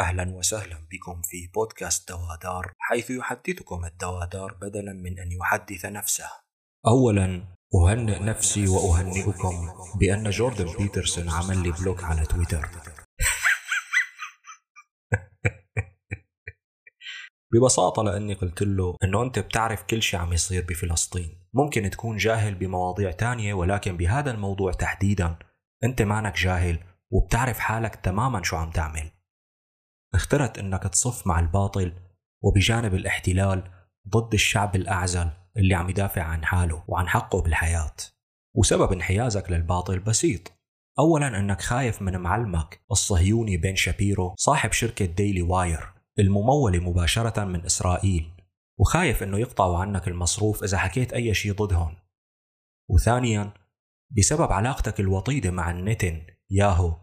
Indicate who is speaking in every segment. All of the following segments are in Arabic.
Speaker 1: أهلا وسهلا بكم في بودكاست دوادار حيث يحدثكم الدوادار بدلا من أن يحدث نفسه. أولا أهنئ نفسي وأهنئكم بأن جوردن بيترسون عمل لي بلوك على تويتر. ببساطة لأني قلت له أنه أنت بتعرف كل شيء عم يصير بفلسطين. ممكن تكون جاهل بمواضيع تانية ولكن بهذا الموضوع تحديدا أنت مانك جاهل وبتعرف حالك تماما شو عم تعمل. اخترت أنك تصف مع الباطل وبجانب الاحتلال ضد الشعب الأعزل اللي عم يدافع عن حاله وعن حقه بالحياة. وسبب انحيازك للباطل بسيط. أولا أنك خايف من معلمك الصهيوني بن شابيرو صاحب شركة ديلي واير الممولة مباشرة من إسرائيل وخايف أنه يقطعوا عنك المصروف إذا حكيت أي شيء ضدهم. وثانيا بسبب علاقتك الوطيدة مع النتن ياهو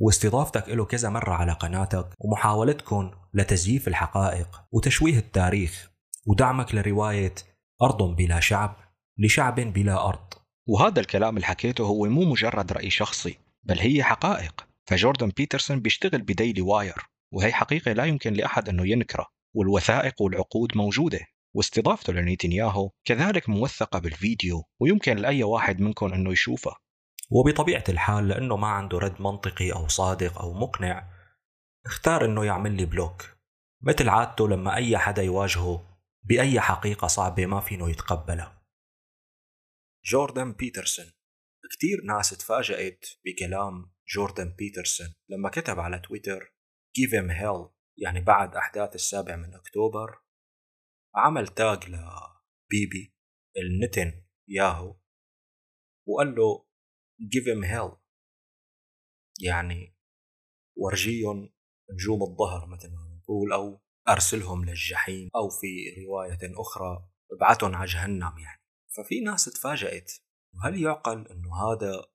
Speaker 1: واستضافتك له كذا مرة على قناتك ومحاولتكم لتزييف الحقائق وتشويه التاريخ ودعمك لرواية أرض بلا شعب لشعب بلا أرض.
Speaker 2: وهذا الكلام اللي حكيته هو مو مجرد رأي شخصي بل هي حقائق. فجوردن بيترسون بيشتغل بديلي واير وهي حقيقة لا يمكن لأحد أنه ينكره والوثائق والعقود موجودة. واستضافته لنيتنياهو كذلك موثقة بالفيديو ويمكن لأي واحد منكم أنه يشوفها.
Speaker 1: وبطبيعة الحال لأنه ما عنده رد منطقي أو صادق أو مقنع اختار أنه يعمل لي block. مثل عادته لما أي حدا يواجهه بأي حقيقة صعبة ما فينه يتقبلها. جوردن بيترسون. كتير ناس تفاجأت بكلام جوردن بيترسون لما كتب على تويتر give him hell يعني بعد أحداث السابع من أكتوبر. عمل تاج لبيبي النتن ياهو وقال له give him hell. يعني ورجيهم نجوم الظهر مثل ما نقول أو أرسلهم للجحيم أو في رواية أخرى ابعتهم على جهنم يعني. ففي ناس تفاجأت. هل يعقل أنه هذا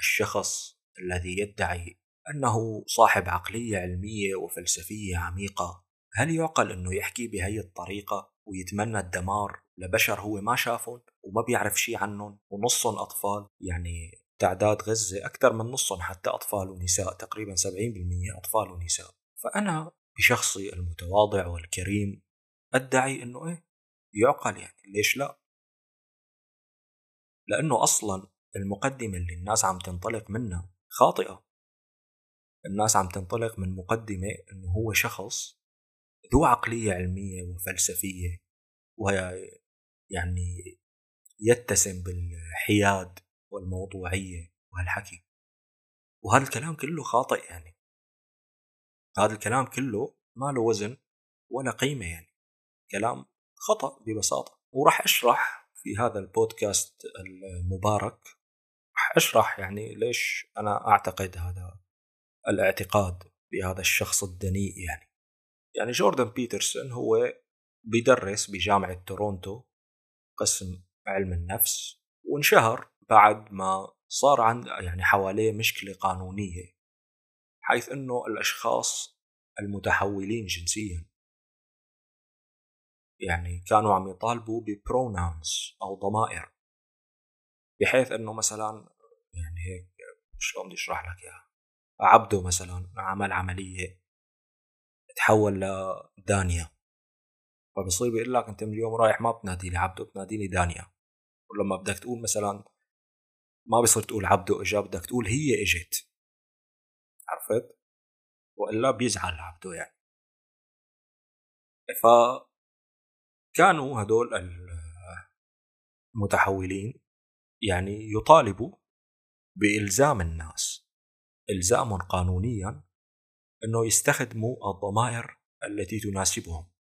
Speaker 1: الشخص الذي يدعي أنه صاحب عقلية علمية وفلسفية عميقة هل يعقل أنه يحكي بهي الطريقة ويتمنى الدمار؟ لبشر هو ما شافهم وما بيعرف شيء عنهم ونصهم أطفال. يعني تعداد غزة أكثر من نصهم حتى أطفال ونساء تقريبا 70% أطفال ونساء. فأنا بشخصي المتواضع والكريم أدعي أنه إيه يعقل يعني. ليش لا؟ لأنه أصلا المقدمة اللي الناس عم تنطلق منها خاطئة. الناس عم تنطلق من مقدمة أنه هو شخص ذو عقلية علمية وفلسفية ويعني يتسم بالحياد والموضوعية وهالحكي وهذا الكلام كله خاطئ يعني. هذا الكلام كله ما له وزن ولا قيمة يعني. كلام خطأ ببساطة. وراح أشرح في هذا البودكاست المبارك راح أشرح يعني ليش أنا أعتقد هذا الاعتقاد بهذا الشخص الدنيء يعني. يعني جوردن بيترسون هو بيدرس بجامعة تورونتو. قسم علم النفس وانشهر بعد ما صار عند يعني حواليه مشكلة قانونية حيث إنه الأشخاص المتحولين جنسيا. يعني كانوا عم يطالبوا ببروناونز أو ضمائر بحيث إنه مثلا يعني هيك شلون بدي أشرح لك إياها؟ عبده مثلا عمل عملية تحول لدانيا. فبصير بيقول لك أنت من اليوم رايح ما بتنادي لي عبده بتنادي لي دانيا. ولما بدك تقول مثلا ما بصير تقول عبده إجا بدك تقول هي إجت. عرفت؟ وإلا بيزعل عبده يعني. ف كانوا هدول المتحولين يعني يطالبوا بإلزام الناس. إلزام قانونيا أنه يستخدموا الضمائر التي تناسبهم.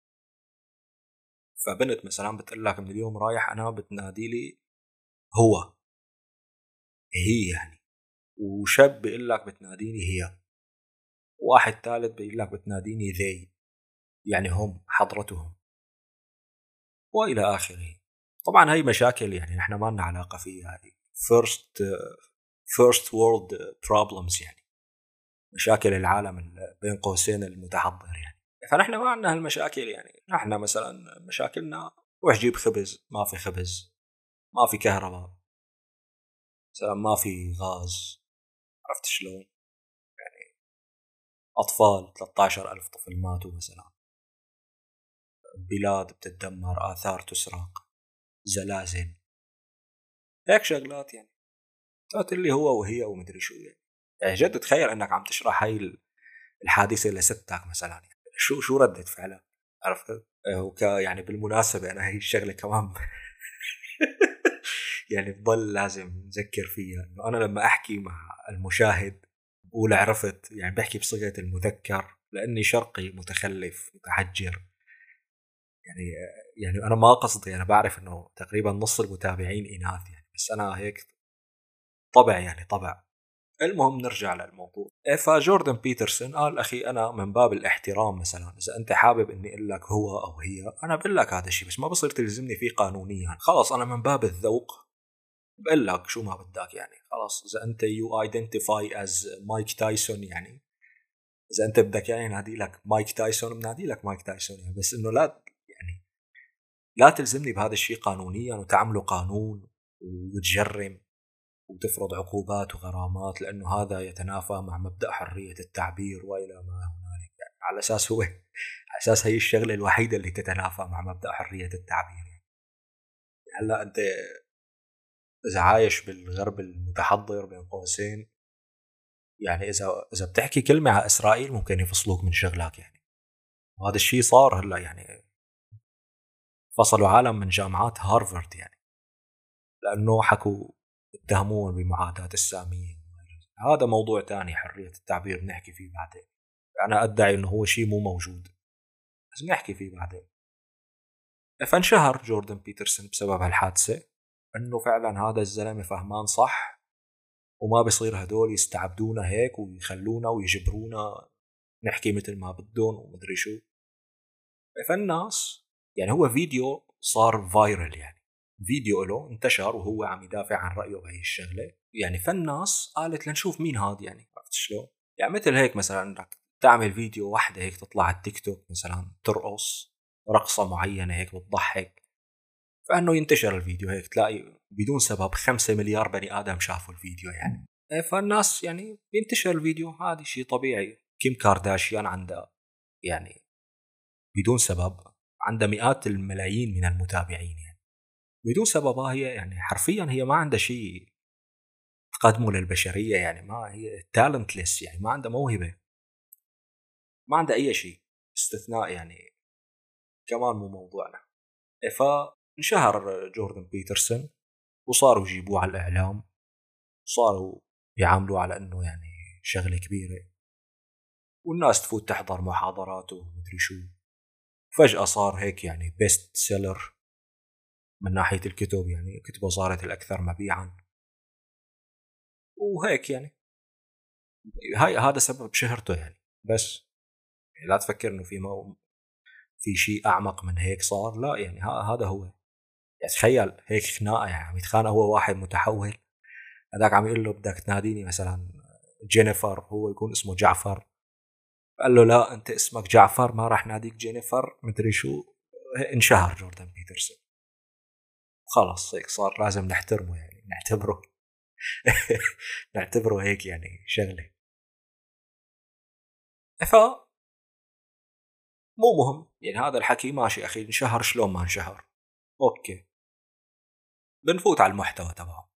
Speaker 1: فبنت مثلا بتقول لك من اليوم رايح أنا بتنادي لي هو. هي يعني. وشاب بيقول لك بتناديني هي. واحد ثالث بيقول لك بتناديني they. يعني هم حضرتهم. وإلى آخره. طبعا هاي مشاكل يعني نحن ما لنا علاقة فيها هذه. first first world problems يعني. مشاكل العالم بين قوسين المتحضر يعني. فنحن ما عندنا هالمشاكل يعني. نحن مثلا مشاكلنا روح جيب خبز ما في خبز ما في كهرباء. مثلا ما في غاز. عرفت شلون؟ يعني أطفال 13 ألف طفل ماتوا مثلا بلاد بتتدمر آثار تسرق زلازل. هيك شغلات يعني. اللي هو وهي ومدري شو يعني. يعني جد تخيل إنك عم تشرح هاي الحادثة لستك مثلا يعني. شو شو رده فعلها عرفت؟ وك يعني بالمناسبة أنا هي الشغلة كمان. يعني بضل لازم نذكر فيها إنه أنا لما أحكي مع المشاهد بقول عرفت؟ يعني بحكي بصيغة المذكر لأني شرقي متخلف متحجر. يعني يعني أنا ما قصدي أنا بعرف إنه تقريبا نص المتابعين إناث يعني بس أنا هيك طبع يعني طبع. المهم نرجع للموضوع. فجوردن بيترسون قال أخي أنا من باب الاحترام مثلا إذا أنت حابب إني أقول لك هو أو هي أنا بقول لك هذا الشيء بس ما بصير تلزمني فيه قانونيا. خلاص أنا من باب الذوق بقول لك شو ما بدك يعني. خلاص إذا أنت you identify as Mike Tyson يعني إذا أنت بدك يعني نادي لك مايك تايسون بنادي لك مايك تايسون يعني. بس إنه لا يعني لا تلزمني بهذا الشيء قانونيا وتعمله قانون وتجرم. وتفرض عقوبات وغرامات لأنه هذا يتنافى مع مبدأ حرية التعبير وإلى ما هنالك. يعني على أساس هو على أساس هي الشغلة الوحيدة اللي تتنافى مع مبدأ حرية التعبير. يعني هلأ أنت اذا عايش بالغرب المتحضر بين قوسين. يعني إذا إذا بتحكي كلمة على إسرائيل ممكن يفصلوك من شغلك يعني. وهذا الشيء صار هلأ يعني فصلوا عالم من جامعات هارفارد يعني. لأنه حكوا اتهموه بمعاداة السامية هذا موضوع ثاني حرية التعبير بنحكي فيه بعدين. أنا أدعي إنه هو شيء مو موجود بس بنحكي فيه بعدين. فانشهر جوردن بيترسون بسبب هالحادثة إنه فعلا هذا الزلمة فهمان صح وما بصير هدول يستعبدونا هيك ويخلونا ويجبرونا نحكي مثل ما بدهم ومدري شو. فالناس يعني هو فيديو صار فايرل يعني. فيديو له انتشر وهو عم يدافع عن رأيه بهي الشغلة. يعني فالناس قالت لنشوف مين هاد يعني عرفت شلون؟ يعني مثل هيك مثلا انك تعمل فيديو واحدة هيك تطلع على التيك توك مثلا ترقص رقصة معينة هيك بتضحك. فإنه ينتشر الفيديو هيك تلاقي بدون سبب خمسة مليار بني آدم شافوا الفيديو يعني. فالناس يعني بينتشر الفيديو هذا شيء طبيعي. كيم كارداشيان عندها يعني بدون سبب عندها مئات الملايين من المتابعين يعني. بدون سبب هي يعني حرفيا هي ما عندها شيء تقدمه للبشرية يعني ما هي talentless يعني ما عندها موهبة. ما عندها أي شيء استثناء يعني كمان مو موضوعنا. فانشهر جوردن بيترسون وصاروا يجيبوه على الإعلام وصاروا يعاملوه على إنه يعني شغلة كبيرة. والناس تفوت تحضر محاضراته ومدري شو. فجأة صار هيك يعني best seller من ناحية الكتب يعني كتبه صارت الأكثر مبيعا. وهيك يعني. هاي هذا سبب شهرته يعني. بس يعني لا تفكر إنه في مو في شيء أعمق من هيك صار. لا يعني هذا هو. يعني تخيل هيك خناقة يعني عم يتخانق هو واحد متحول. هذاك عم يقول له بدك تناديني مثلا جينيفر هو يكون اسمه جعفر. قال له لا أنت اسمك جعفر ما راح ناديك جينيفر مدري شو. انشهر جوردن بيترسون. خلاص هيك صار لازم نحترمه يعني نعتبره نعتبره هيك يعني شغلة. ف مو مهم يعني هذا الحكي ماشي أخي انشهر شلون ما انشهر. Okay. بنفوت على المحتوى تبعه.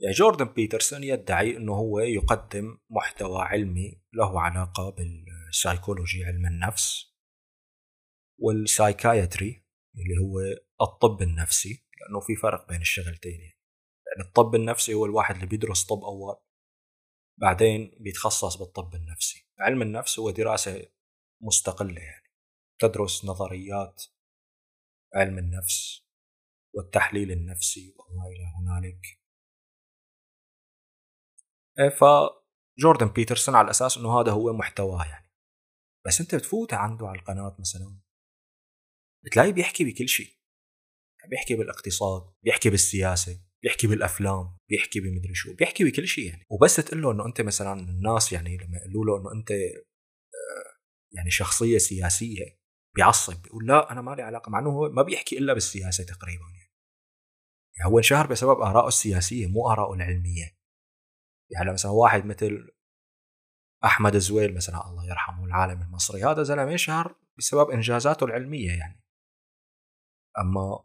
Speaker 1: يعني جوردن بيترسون يدعي إنه هو يقدم محتوى علمي له علاقة بالسايكولوجي علم النفس وال psychiatry. اللي هو الطب النفسي لأنه في فرق بين الشغلتين يعني. الطب النفسي هو الواحد اللي بيدرس طب أول بعدين بيتخصص بالطب النفسي. علم النفس هو دراسة مستقلة يعني. تدرس نظريات علم النفس والتحليل النفسي وما إلى هنالك. إيه، فجوردن بيترسون على أساس أنه هذا هو محتواه يعني. بس أنت بتفوت عنده على القناة مثلا. بتلاقيه بيحكي بكل شيء. بيحكي بالاقتصاد بيحكي بالسياسة بيحكي بالأفلام بيحكي بمدري شو بيحكي بكل شيء يعني. وبس تقول له إنه أنت مثلا الناس يعني لما يقولوا له إنه أنت آه، يعني شخصية سياسية بيعصب بيقول لا أنا ما لي علاقة مع إنه هو ما بيحكي إلا بالسياسة تقريبا يعني. يعني هو انشهر بسبب ارائه السياسية مو ارائه العلمية. يعني مثلا واحد مثل أحمد زويل مثلا الله يرحمه العالم المصري هذا زلمة شهر بسبب إنجازاته العلمية يعني. أما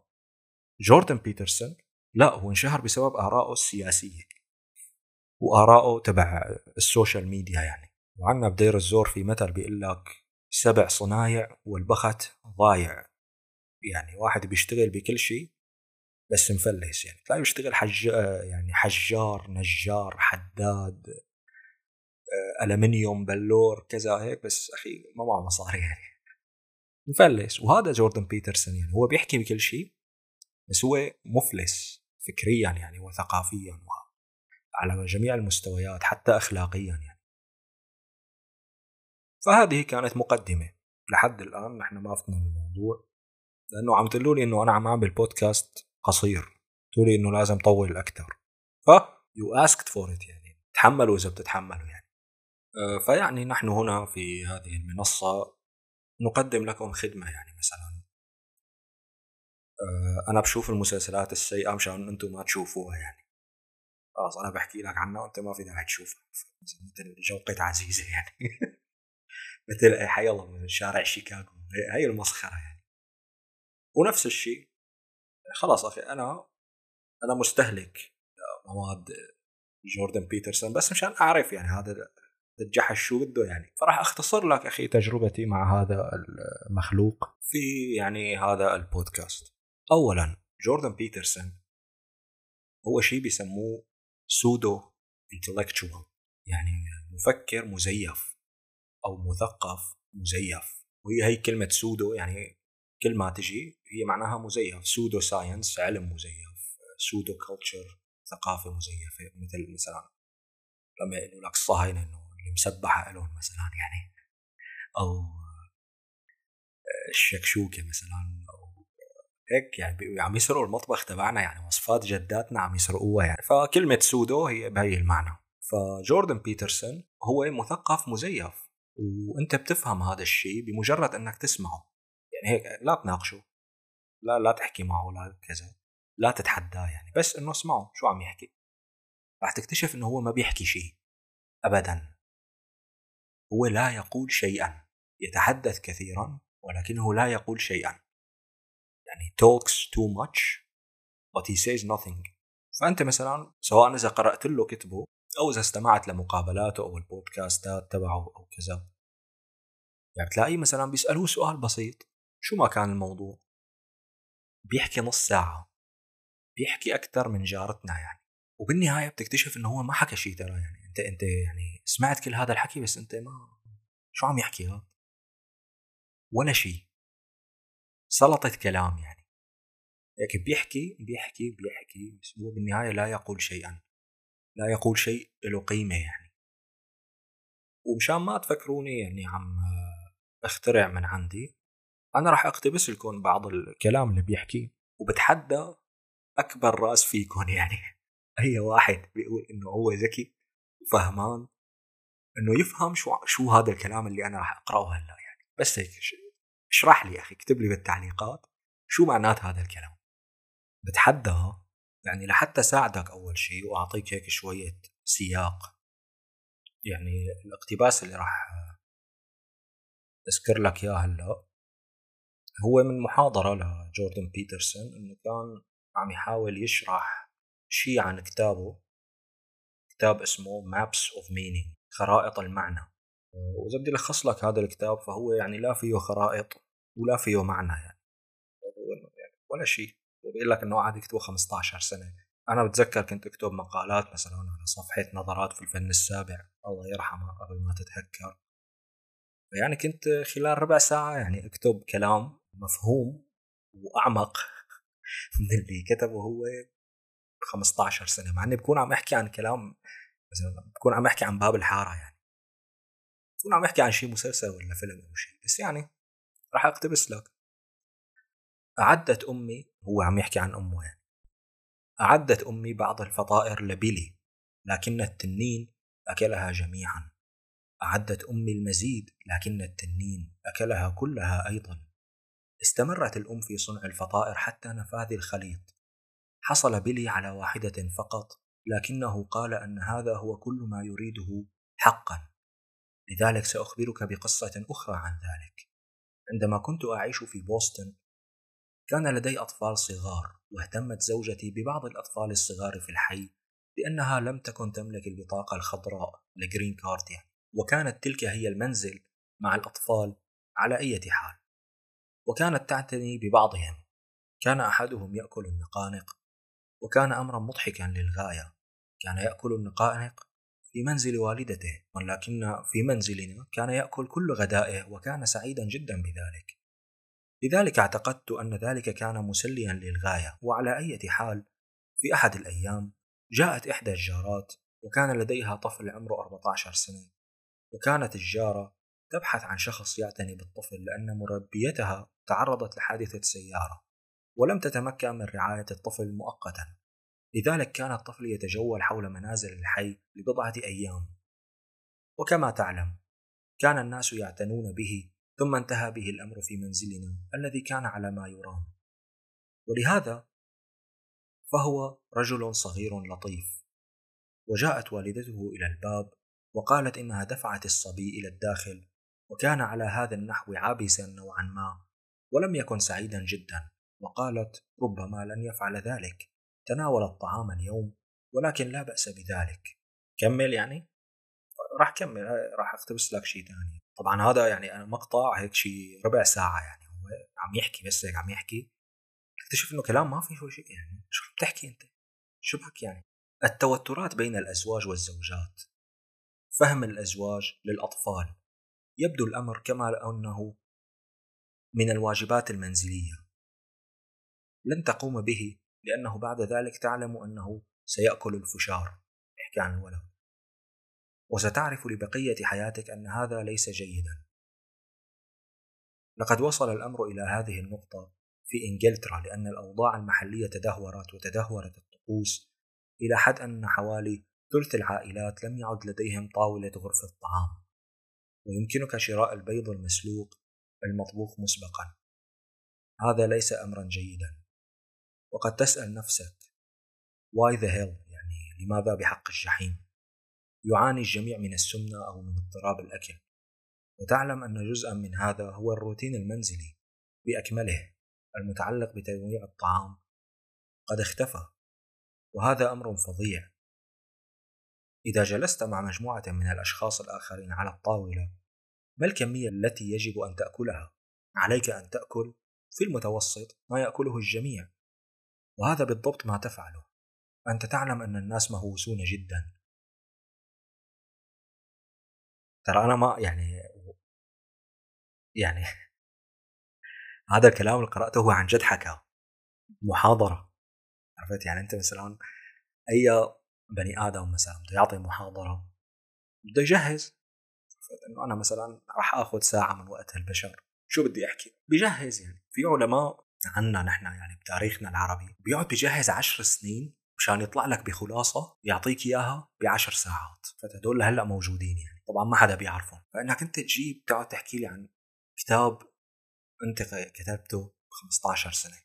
Speaker 1: جوردن بيترسون لا هو انشهر بسبب ارائه السياسية وارائه تبع ال social media يعني. وعنا بدير الزور في مثل بيقول لك سبع صنايع والبخت ضايع. يعني واحد بيشتغل بكل شيء بس مفلس يعني. تلاقيه بيشتغل حج يعني حجار نجار حداد آه، ألمنيوم بلور كذا هيك بس أخي ما معه مصاري يعني. مفلس. وهذا جوردن بيترسون يعني. هو بيحكي بكل شيء بس هو مفلس فكريا يعني وثقافيا وعلى جميع المستويات حتى اخلاقيا يعني. فهذه كانت مقدمة. لحد الآن نحن ما فتنا بالموضوع لأنه عم تقولوا لي إنه أنا عم أعمل بودكاست قصير. تقولي إنه لازم طول أكثر ف you asked for it يعني. تحملوا إذا بتتحملوا يعني. آه، فيعني نحن هنا في هذه المنصة. نقدم لكم خدمة يعني مثلا. آه، أنا بشوف المسلسلات السيئة مشان أنتم ما تشوفوها يعني. خلاص أنا بحكي لك عنها وأنت ما في داعي تشوفها. مثل جوقة عزيزة يعني. مثل حي الله من شارع شيكاغو. هي المسخرة يعني. ونفس الشيء. خلاص أخي أنا أنا مستهلك مواد جوردن بيترسون بس مشان أعرف يعني هذا الجحش شو بده يعني؟ فراح أختصر لك أخي تجربتي مع هذا المخلوق في يعني هذا البودكاست. اولا جوردن بيترسون هو شيء بيسموه pseudo intellectual يعني مفكر مزيف أو مثقف مزيف. وهي هي كلمة pseudo يعني كل ما تجي هي معناها مزيف pseudo science علم مزيف pseudo culture ثقافة مزيفة مثل مثلا لما يقولوا لك الصهاينه إنه مسبحه لهم مثلا يعني أو الشكشوكة مثلا أو هيك يعني عم يسرقوا المطبخ تبعنا يعني وصفات جداتنا عم يسرقوها يعني. فكلمة سودو هي بهي المعنى. فجوردن بيترسون هو مثقف مزيف وأنت بتفهم هذا الشيء بمجرد إنك تسمعه. يعني هيك لا تناقشه لا لا تحكي معه لا كذا لا تتحداه يعني. بس إنه اسمعه شو عم يحكي؟ راح تكتشف إنه هو ما بيحكي شيء ابدا. هو لا يقول شيئا. يتحدث كثيرا ولكنه لا يقول شيئا. يعني talks too much but he says nothing. فأنت مثلا سواء إذا قرأت له كتبه أو إذا استمعت لمقابلاته أو البودكاستات تبعه أو كذا. يعني تلاقيه مثلا بيسالوه سؤال بسيط. شو ما كان الموضوع؟ بيحكي نص ساعة. بيحكي أكثر من جارتنا يعني. وبالنهاية بتكتشف إنه هو ما حكى شيء ترى يعني. أنت أنت يعني سمعت كل هذا الحكي بس أنت ما شو عم يحكي هذا؟ ولا شيء سلطة كلام يعني. هيك بيحكي بيحكي بيحكي بس هو بالنهاية لا يقول شيئا. لا يقول شيء له قيمة يعني. ومشان ما تفكروني يعني عم اخترع من عندي أنا راح اقتبس لكم بعض الكلام اللي بيحكيه وبتحدى أكبر رأس فيكم يعني. أي واحد بيقول إنه هو ذكي. وفهمان إنه يفهم شو شو هذا الكلام اللي أنا راح أقرأه هلأ يعني. بس هيك اشرح لي يا أخي اكتب لي بالتعليقات شو معنات هذا الكلام. بتحدى يعني لحتى ساعدك أول شيء وأعطيك هيك شوية سياق. يعني الاقتباس اللي راح أذكر لك إياه هلأ هو من محاضرة لجوردن بيترسون إنه كان عم يحاول يشرح شيء عن كتابه كتاب اسمه Maps of Meaning خرائط المعنى. وإذا بدي ألخص لك هذا الكتاب فهو يعني لا فيه خرائط ولا فيه معنى يعني. ولا شيء. وبيقول لك إنه قاعد يكتبه 15 سنة. أنا بتذكر كنت أكتب مقالات مثلا على صفحة نظرات في الفن السابع. الله يرحمه قبل ما تتهكر. يعني كنت خلال ربع ساعة يعني أكتب كلام مفهوم وأعمق من اللي كتبه هو. 15 سنة مع إني بكون عم أحكي عن كلام مثلا بكون عم أحكي عن باب الحارة يعني. بكون عم أحكي عن شيء مسلسل ولا فيلم أو شيء بس يعني راح أقتبس لك. أعدت أمي هو عم يحكي عن أمه يعني. أعدت أمي بعض الفطائر لبيلي لكن التنين أكلها جميعا. أعدت أمي المزيد لكن التنين أكلها كلها أيضا. استمرت الأم في صنع الفطائر حتى نفاذ الخليط. حصل بيلي على واحدة فقط لكنه قال أن هذا هو كل ما يريده حقا. لذلك سأخبرك بقصة أخرى عن ذلك. عندما كنت أعيش في بوسطن كان لدي أطفال صغار واهتمت زوجتي ببعض الأطفال الصغار في الحي لأنها لم تكن تملك البطاقة الخضراء الجرين كارد يعني وكانت تلك هي المنزل مع الأطفال على أي حال. وكانت تعتني ببعضهم. كان أحدهم يأكل النقانق وكان أمرا مضحكا للغاية. كان يأكل النقانق في منزل والدته ولكن في منزلنا كان يأكل كل غدائه وكان سعيدا جدا بذلك. لذلك اعتقدت أن ذلك كان مسليا للغاية وعلى أي حال في أحد الأيام جاءت إحدى الجارات وكان لديها طفل عمره 14 سنة وكانت الجارة تبحث عن شخص يعتني بالطفل لأن مربيتها تعرضت لحادثة سيارة. ولم تتمكن من رعاية الطفل مؤقتا. لذلك كان الطفل يتجول حول منازل الحي لبضعة أيام. وكما تعلم كان الناس يعتنون به ثم انتهى به الأمر في منزلنا الذي كان على ما يرام. ولهذا فهو رجل صغير لطيف. وجاءت والدته إلى الباب وقالت إنها دفعت الصبي إلى الداخل وكان على هذا النحو عابسا نوعا ما ولم يكن سعيدا جدا. وقالت ربما لن يفعل ذلك. تناول الطعام اليوم ولكن لا بأس بذلك. كمل يعني؟ راح كمل راح اقتبس لك شيء ثاني طبعا هذا يعني مقطع هيك شيء ربع ساعة يعني هو عم يحكي بس هيك عم يحكي. اكتشف إنه كلام ما في شيء يعني. شو عم تحكي أنت؟ شو بك يعني؟ التوترات بين الأزواج والزوجات. فهم الأزواج للأطفال. يبدو الأمر كما أنه من الواجبات المنزلية. لن تقوم به لأنه بعد ذلك تعلم أنه سيأكل الفشار. يحكي عن الولد. وستعرف لبقية حياتك أن هذا ليس جيدا. لقد وصل الأمر إلى هذه النقطة في إنجلترا لأن الأوضاع المحلية تدهورت وتدهورت الطقوس إلى حد أن حوالي ثلث العائلات لم يعد لديهم طاولة غرفة طعام. ويمكنك شراء البيض المسلوق المطبوخ مسبقا. هذا ليس امرا جيدا. وقد تسأل نفسك why the hell يعني لماذا بحق الجحيم يعاني الجميع من السمنة أو من اضطراب الأكل. وتعلم أن جزءا من هذا هو الروتين المنزلي بأكمله المتعلق بتنويع الطعام. قد اختفى وهذا أمر فظيع. إذا جلست مع مجموعة من الأشخاص الآخرين على الطاولة ما الكمية التي يجب أن تأكلها؟ عليك أن تأكل في المتوسط ما يأكله الجميع. وهذا بالضبط ما تفعله. أنت تعلم أن الناس مهووسون جدا. ترى أنا ما يعني يعني هذا الكلام اللي قرأته هو عن جد حكى. محاضرة. عرفت؟ يعني أنت مثلا أي بني آدم مثلا بده يعطي محاضرة بده يجهز. إنه أنا مثلا راح آخذ ساعة من وقت البشر. شو بدي أحكي؟ بجهز يعني. في علماء عنا نحن يعني بتاريخنا العربي. بيقعد بجهز عشر سنين مشان يطلع لك بخلاصة يعطيك إياها بعشر ساعات. فهدول لهلا موجودين يعني. طبعا ما حدا بيعرفهم. فإنك أنت تجيب تقعد تحكي لي عن كتاب أنت كتبته ب 15 سنة.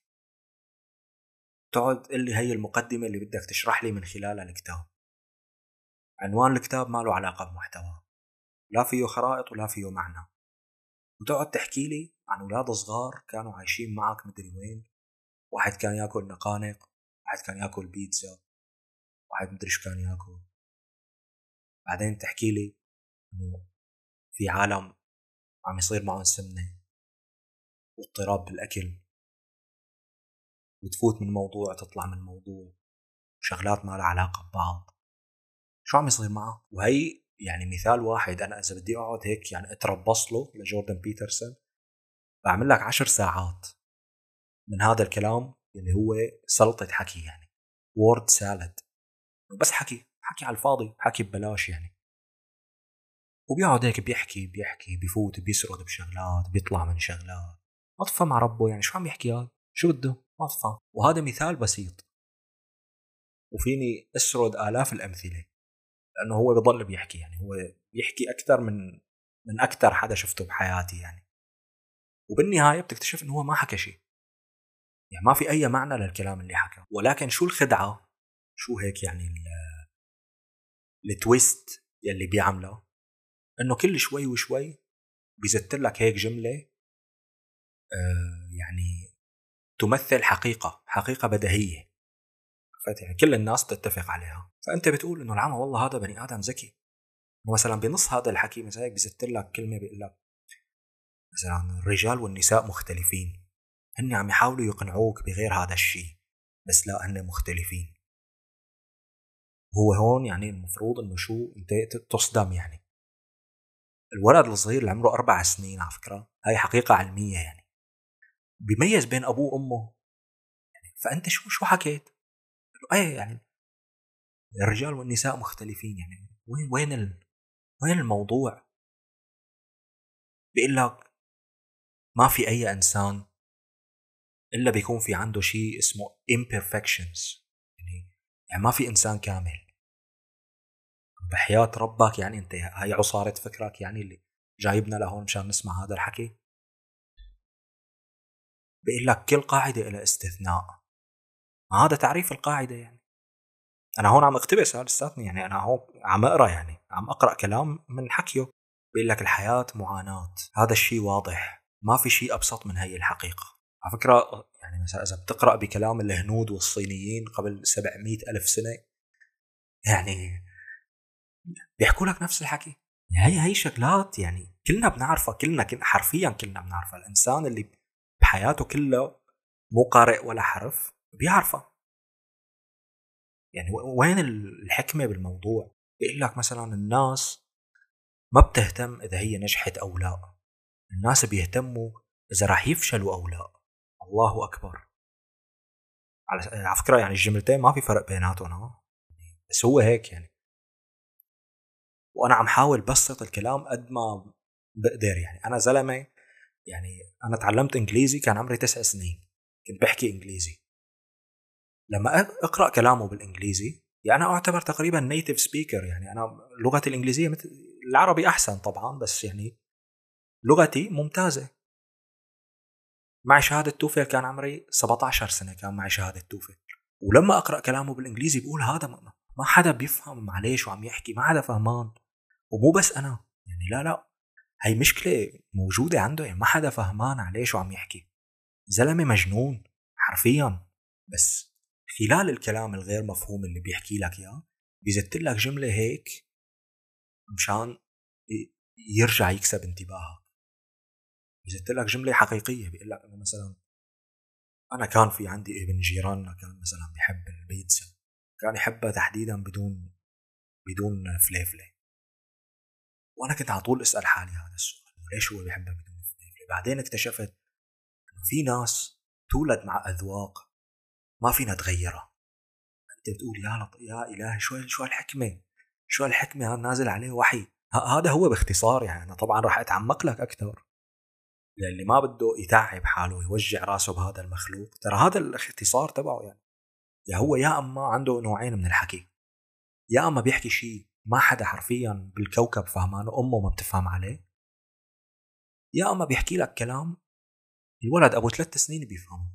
Speaker 1: تقعد تقول لي هي المقدمة اللي بدك تشرح لي من خلالها الكتاب. عنوان الكتاب ما له علاقة بمحتواه لا فيه خرائط ولا فيه معنى. وتقعد تحكي لي عن أولاد صغار كانوا عايشين معك مدري وين. واحد كان ياكل نقانق واحد كان ياكل بيتزا واحد مدري شو كان ياكل. بعدين تحكي لي إنه في عالم عم يصير معهم سمنة واضطراب بالأكل. وتفوت من موضوع تطلع من موضوع. شغلات ما لها علاقة ببعض. شو عم يصير معه؟ وهي يعني مثال واحد. أنا إذا بدي أقعد هيك يعني أتربص له لجوردن بيترسون. بعمل لك عشر ساعات من هذا الكلام اللي هو سلطة حكي يعني وورد سالد بس حكي حكي على الفاضي حكي ببلاش يعني. وبيقعد هيك بيحكي بيحكي بيفوت بيسرد بشغلات بيطلع من شغلات. ما تفهم مع ربه يعني شو عم يحكي هذا شو بده؟ ما تفهم. وهذا مثال بسيط. وفيني أسرد آلاف الأمثلة. لأنه هو بضل بيحكي يعني هو بيحكي أكثر من من أكثر حدا شفته بحياتي يعني. وبالنهاية بتكتشف انه هو ما حكى شيء. يعني ما في أي معنى للكلام اللي حكى. ولكن شو الخدعة؟ شو هيك يعني التويست يلي بيعمله؟ إنه كل شوي وشوي بيزت لك هيك جملة آه يعني تمثل حقيقة حقيقة بديهية. يعني كل الناس تتفق عليها. فأنت بتقول إنه العمى والله هذا بني آدم ذكي. مثلا بنص هذا الحكي مثلا هيك بزت لك كلمة بيقول لك مثلا الرجال والنساء مختلفين هن عم يحاولوا يقنعوك بغير هذا الشيء بس لا هن مختلفين هو هون يعني المفروض إنه شو أنت تصدم يعني الولد الصغير اللي عمره أربع سنين على فكرة هاي حقيقة علمية يعني بيميز بين أبوه وأمه يعني فأنت شو شو حكيت؟ إيه يعني الرجال والنساء مختلفين يعني وين وين. وين الموضوع؟ بيقول لك ما في أي إنسان إلا بيكون في عنده شيء اسمه imperfections. يعني يعني ما في إنسان كامل. بحياة ربك يعني أنت هاي عصارة فكرك يعني اللي جايبنا لهون مشان نسمع هذا الحكي؟ بيقول لك كل قاعدة إلى استثناء. هذا تعريف القاعدة يعني. أنا هون عم اقتبس هذا لساتني يعني أنا هون عم أقرأ يعني عم أقرأ كلام من حكيه. بيقول لك الحياة معاناة. هذا الشيء واضح. ما في شيء أبسط من هي الحقيقة. على فكرة يعني مثلا إذا بتقرأ بكلام الهنود والصينيين قبل 700 ألف سنة يعني بيحكوا لك نفس الحكي. هي هي شغلات يعني كلنا بنعرفها كلنا حرفيا كلنا بنعرفها. الإنسان اللي بحياته كلها مو قارئ ولا حرف بيعرفها. يعني وين الحكمة بالموضوع؟ بيقول لك مثلا الناس ما بتهتم إذا هي نجحت أو لا. الناس بيهتموا إذا راح يفشلوا أو لا. الله أكبر. على فكرة يعني الجملتين ما في فرق بيناتهم بس هو هيك يعني. وأنا عم حاول بسط الكلام قد ما بقدر يعني. أنا زلمة يعني أنا تعلمت إنجليزي كان عمري تسع سنين. كنت بحكي إنجليزي. لما أقرأ كلامه بالإنجليزي يعني أنا أعتبر تقريبا نيتيف سبيكر يعني. أنا لغتي الإنجليزية مثل العربي أحسن طبعا بس يعني لغتي ممتازة. معي شهادة توفل كان عمري 17 سنة كان معي شهادة توفل ولما أقرأ كلامه بالإنجليزي بقول هذا ما حدا بيفهم عليه شو عم يحكي ما حدا فهمان. ومو بس أنا يعني لا لا. هي مشكلة موجودة عنده يعني ما حدا فهمان عليه شو عم يحكي. زلمة مجنون حرفيا. بس خلال الكلام الغير مفهوم اللي بيحكي لك إياه بيزت لك جملة هيك مشان يرجع يكسب انتباهك. بيزت لك جملة حقيقية بيقول لك إنه مثلا أنا كان في عندي ابن جيراننا كان مثلا بيحب البيتزا كان يحبها تحديدا بدون بدون فليفلة. وأنا كنت على طول أسأل حالي هذا السؤال ليش هو بيحبها بدون فليفلة؟ بعدين اكتشفت إنه في ناس تولد مع أذواق ما فينا تغيرها. أنت بتقول يا لط... يا إلهي شو شو الحكمه شو الحكمه هذا نازل عليه وحي. هذا هو باختصار يعني. أنا طبعا راح أتعمق لك أكثر. للي ما بده يتعب حاله يوجع راسه بهذا المخلوق. ترى هذا الاختصار تبعه يعني. يا هو يا أما عنده نوعين من الحكي. يا أما بيحكي شيء ما حدا حرفيا بالكوكب فهمانه أمه ما بتفهم عليه. يا أما بيحكي لك كلام الولد أبو ثلاث سنين بيفهمه.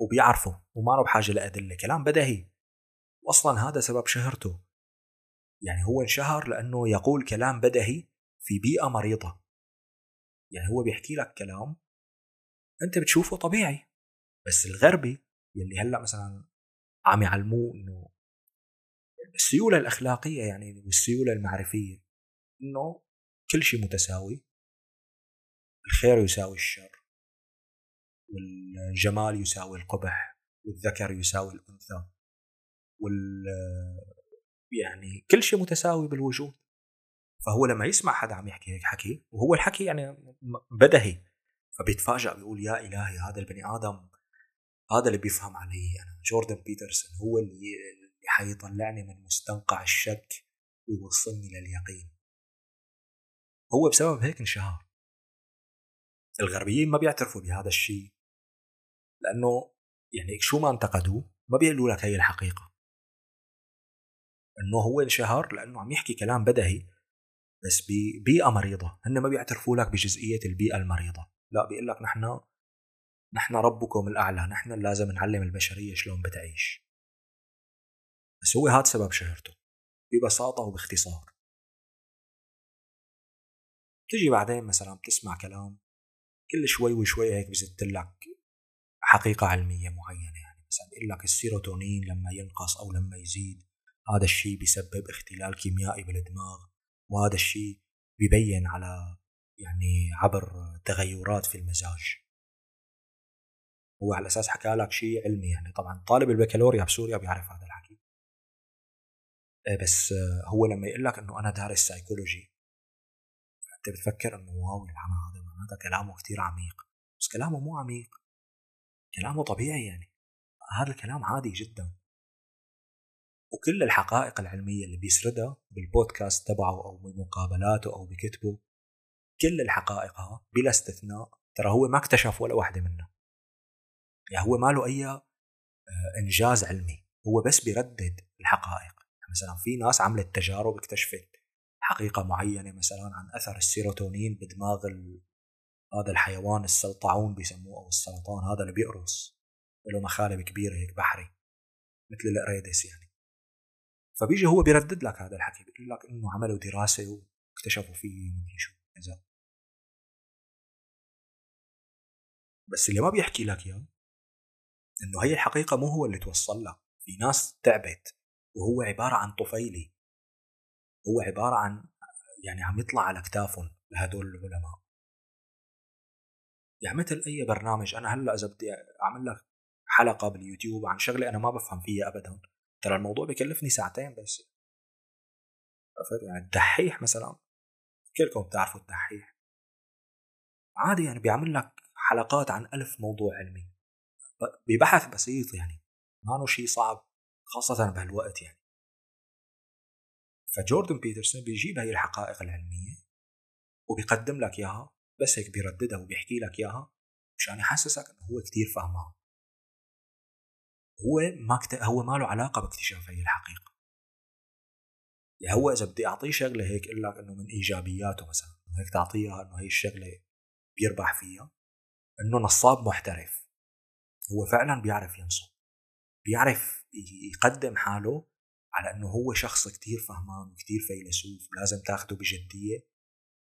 Speaker 1: وبيعرفه وما له بحاجة لأدلة. كلام بديهي واصلا هذا سبب شهرته. يعني هو انشهر لأنه يقول كلام بديهي في بيئة مريضة. يعني هو بيحكي لك كلام أنت بتشوفه طبيعي بس الغربي يلي هلأ مثلا عم يعلموه إنه السيولة الأخلاقية يعني والسيولة المعرفية إنه كل شيء متساوي الخير يساوي الشر والجمال يساوي القبح والذكر يساوي الأنثى وال يعني كل شيء متساوي بالوجود. فهو لما يسمع حدا عم يحكي هيك حكي وهو الحكي يعني بدهي. فبيتفاجئ بيقول يا إلهي هذا البني آدم هذا اللي بيفهم علي أنا جوردن بيترسون هو اللي حيطلعني من مستنقع الشك ويوصلني لليقين. هو بسبب هيك انشهر الغربيين ما بيعترفوا بهذا الشيء لأنه يعني شو ما انتقدوه ما بيقولوا لك هي الحقيقة. إنه هو انشهر لأنه عم يحكي كلام بدهي بس ببيئه مريضة. هن ما بيعترفوا لك بجزئية البيئه المريضة. لا بيقول لك نحن نحن ربكم الأعلى. نحن لازم نعلم البشرية شلون بتعيش. بس هو هذا سبب شهرته ببساطة وباختصار. تجي بعدين مثلا بتسمع كلام كل شوي وشوي هيك بزت لك حقيقة علمية معينة. يعني مثلا بيقول لك السيروتونين لما ينقص أو لما يزيد هذا الشيء بيسبب اختلال كيميائي بالدماغ. وهذا الشيء بيبين على يعني عبر تغيرات في المزاج. هو على أساس حكى لك شيء علمي يعني. طبعا طالب البكالوريا بسوريا بيعرف هذا الحكي. إيه بس هو لما يقول لك إنه أنا دارس سايكولوجي أنت بتفكر إنه wow يا هذا هذا كلامه كثير عميق. بس كلامه مو عميق. كلامه طبيعي يعني. هذا الكلام عادي جدا. وكل الحقائق العلمية اللي بيسردها بالبودكاست تبعه أو بمقابلاته أو بكتبه كل الحقائق بلا استثناء ترى هو ما اكتشف ولا واحدة منها. يعني هو ما له أي آه، إنجاز علمي هو بس بيردد الحقائق. مثلا في ناس عملت تجارب اكتشفت حقيقة معينة مثلا عن أثر السيروتونين بدماغ هذا الحيوان السلطعون بيسموه أو السرطان هذا اللي بيقرص له مخالب كبيرة هيك بحري مثل القريدس يعني. فبيجي هو بيردد لك هذا الحكي بيقول لك إنه عملوا دراسة واكتشفوا فيه مدري شو كذا بس اللي ما بيحكي لك إياه إنه هي الحقيقة مو هو اللي توصل لك. في ناس تعبت وهو عبارة عن طفيلي هو عبارة عن يعني عم يطلع على اكتافهم لهدول العلماء. يعني مثل أي برنامج أنا هلأ إذا بدي أعمل لك حلقة باليوتيوب عن شغلة أنا ما بفهم فيها ابدا. ترى الموضوع بكلفني ساعتين بس. يعني الدحيح مثلا كلكم بتعرفوا الدحيح؟ عادي يعني بيعمل لك حلقات عن ألف موضوع علمي. ببحث بسيط يعني. ما شيء صعب خاصة بهالوقت يعني. فجوردن بيترسون بيجيب هاي الحقائق العلمية وبيقدم لك إياها بس هيك بيرددها وبيحكي لك إياها مشان يحسسك إنه هو كتير فهمان. هو ما كت... هو ما له علاقة باكتشاف هي الحقيقة. يعني هو إذا بدي أعطيه شغلة هيك أقول لك إنه من إيجابياته مثلا هيك تعطيها إنه هي الشغلة بيربح فيها إنه نصاب محترف. هو فعلا بيعرف ينصب. بيعرف يقدم حاله على إنه هو شخص كتير فهمان وكتير فيلسوف ولازم تاخده بجدية.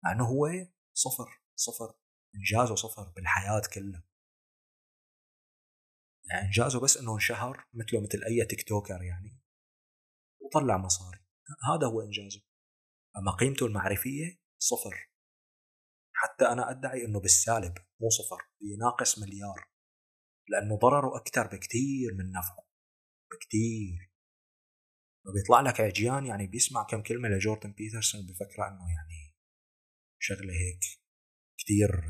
Speaker 1: مع إنه هو صفر صفر انجازه صفر بالحياة كلها. يعني انجازه بس إنه انشهر مثله مثل أي تيك توكر يعني. وطلع مصاري. هذا هو إنجازه. أما قيمته المعرفية صفر. حتى أنا أدعي إنه بالسالب مو صفر يناقص مليار. لأنه ضرره أكثر بكثير من نفعه. بكثير بيطلع لك عجيان يعني بيسمع كم كلمة لجوردن بيترسون بفكرة إنه يعني شغلة هيك كثير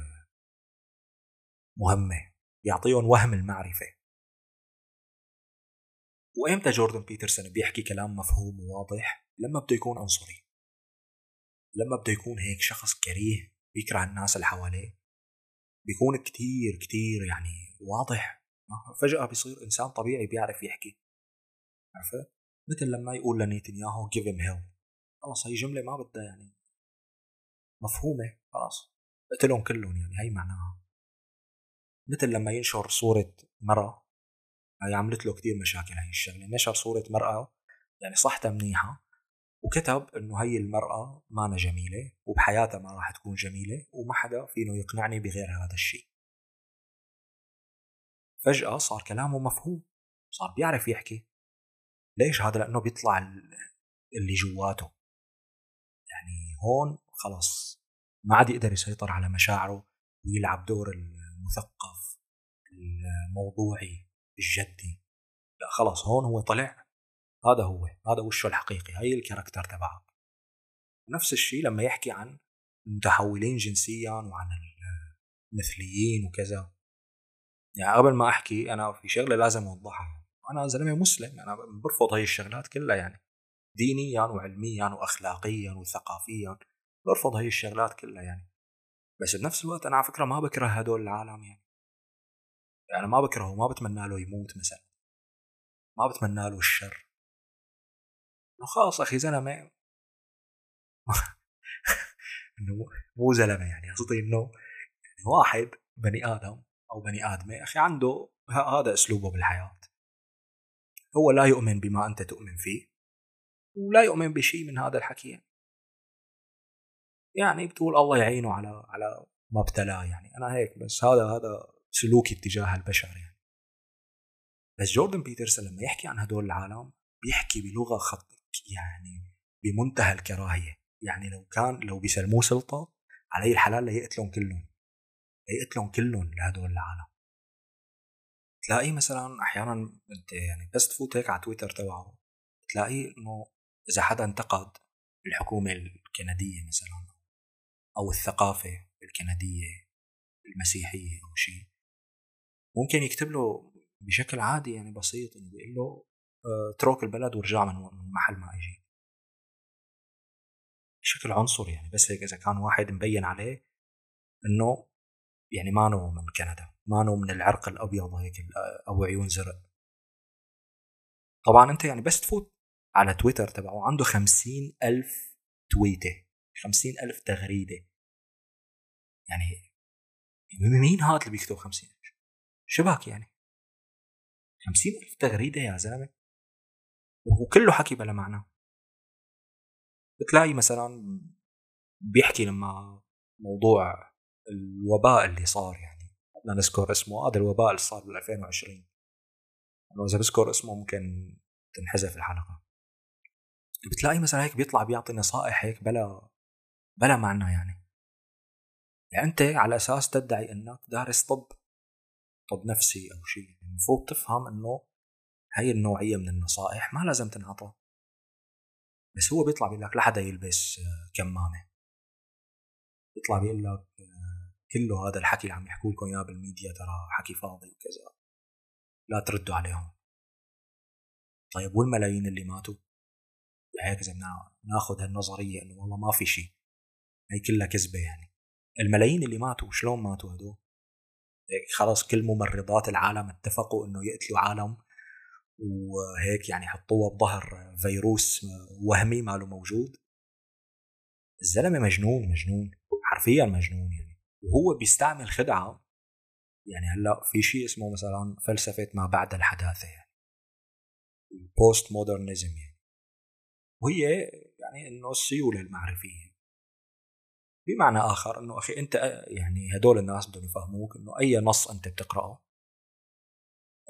Speaker 1: مهمة. بيعطيهم وهم المعرفة. وإمتى جوردن بيترسون بيحكي كلام مفهوم وواضح؟ لما بده يكون عنصري. لما بده يكون هيك شخص كريه بيكره الناس اللي حواليه. بيكون كتير كتير يعني واضح. فجأة بيصير إنسان طبيعي بيعرف يحكي. عرفت؟ مثل لما يقول لنيتنياهو give him hell خلص هي جملة ما بدها يعني مفهومة. خلاص قتلهم كلهم يعني هي معناها. مثل لما ينشر صورة مرة هاي عملت له كثير مشاكل هاي الشغلة. نشر صورة مرأة يعني صحتها منيحة وكتب إنه هي المرأة ما جميلة وبحياتها ما راح تكون جميلة وما حدا فينه يقنعني بغير هذا الشيء فجأة صار كلامه مفهوم صار بيعرف يحكي. ليش هذا؟ لأنه بيطلع اللي جواته. يعني هون خلص ما عاد يقدر يسيطر على مشاعره ويلعب دور المثقف الموضوعي. الجدي. لا خلاص هون هو طلع. هذا هو هذا وشه الحقيقي هاي الكاركتر تبعه. نفس الشيء لما يحكي عن المتحولين جنسيا وعن المثليين وكذا. يعني قبل ما أحكي أنا في شغلة لازم أوضحها. أنا زلمة مسلم أنا برفض هاي الشغلات كلها يعني. دينيا وعلميا واخلاقيا وثقافيا برفض هاي الشغلات كلها يعني. بس بنفس الوقت أنا على فكرة ما بكره هدول العالم يعني. يعني ما بكرهه ما بتمنى له يموت مثلا. ما بتمنى له الشر. إنه خلاص أخي زلمة. إنه مو زلمة يعني قصدي إنه يعني واحد بني آدم أو بني آدمة أخي عنده هذا أسلوبه بالحياة. هو لا يؤمن بما أنت تؤمن فيه ولا يؤمن بشيء من هذا الحكي. يعني. بتقول الله يعينه على على ما ابتلاه يعني. أنا هيك بس هذا هذا سلوكي اتجاه البشر يعني. بس جوردن بيترسون لما يحكي عن هدول العالم بيحكي بلغة خط يعني بمنتهى الكراهية. يعني لو كان لو بيسلموه سلطة علي الحلال ليقتلهم كلهم. ليقتلهم كلهم لهدول العالم. تلاقيه مثلا أحيانا أنت يعني بس تفوت هيك على تويتر تبعه تلاقيه إنه إذا حدا انتقد الحكومة الكندية مثلا أو الثقافة الكندية المسيحية أو شيء ممكن يكتب له بشكل عادي يعني بسيط انه بيقول له آه اترك البلد وارجع من محل ما اجيت بشكل عنصري يعني بس هيك إذا كان واحد مبين عليه إنه يعني مانو من كندا مانو من العرق الأبيض هيك أو عيون زرق. طبعا أنت يعني بس تفوت على تويتر تبعه عنده خمسين ألف تويتة خمسين ألف تغريدة. يعني مين هذا اللي بيكتب خمسين؟ شبك يعني. خمسين ألف تغريدة يا زلمة. وكله حكي بلا معنى. بتلاقي مثلا بيحكي لما موضوع الوباء اللي صار يعني. بدنا نذكر اسمه. هذا الوباء اللي صار بال 2020 إنه إذا بذكر اسمه ممكن تنحذف الحلقة. بتلاقي مثلا هيك بيطلع بيعطي نصائح هيك بلا بلا معنى يعني. يعني أنت على أساس تدعي إنك دارس طب. طب نفسي أو شيء المفروض تفهم إنه هاي النوعية من النصائح ما لازم تنعطى. بس هو بيطلع بيقول لك لا حدا يلبس كمامة. بيطلع بيقول لك كله هذا الحكي اللي عم يحكوا لكم إياه بالميديا ترى حكي فاضي وكذا. لا تردوا عليهم. طيب والملايين اللي ماتوا؟ هيك إذا ناخذ هالنظرية إنه والله ما في شيء هي كلها كذبة يعني. الملايين اللي ماتوا شلون ماتوا هدول؟ خلاص كل ممرضات العالم اتفقوا إنه يقتلوا عالم وهيك يعني حطوها بظهر فيروس وهمي ماله موجود. الزلمة مجنون مجنون حرفيا مجنون يعني. وهو بيستعمل خدعة. يعني هلأ في شيء اسمه مثلا فلسفة ما بعد الحداثة يعني. البوست مودرنزم يعني. وهي يعني إنه السيولة المعرفية. بمعنى آخر إنه أخي أنت يعني هدول الناس بدهم يفهموك إنه أي نص أنت بتقرأه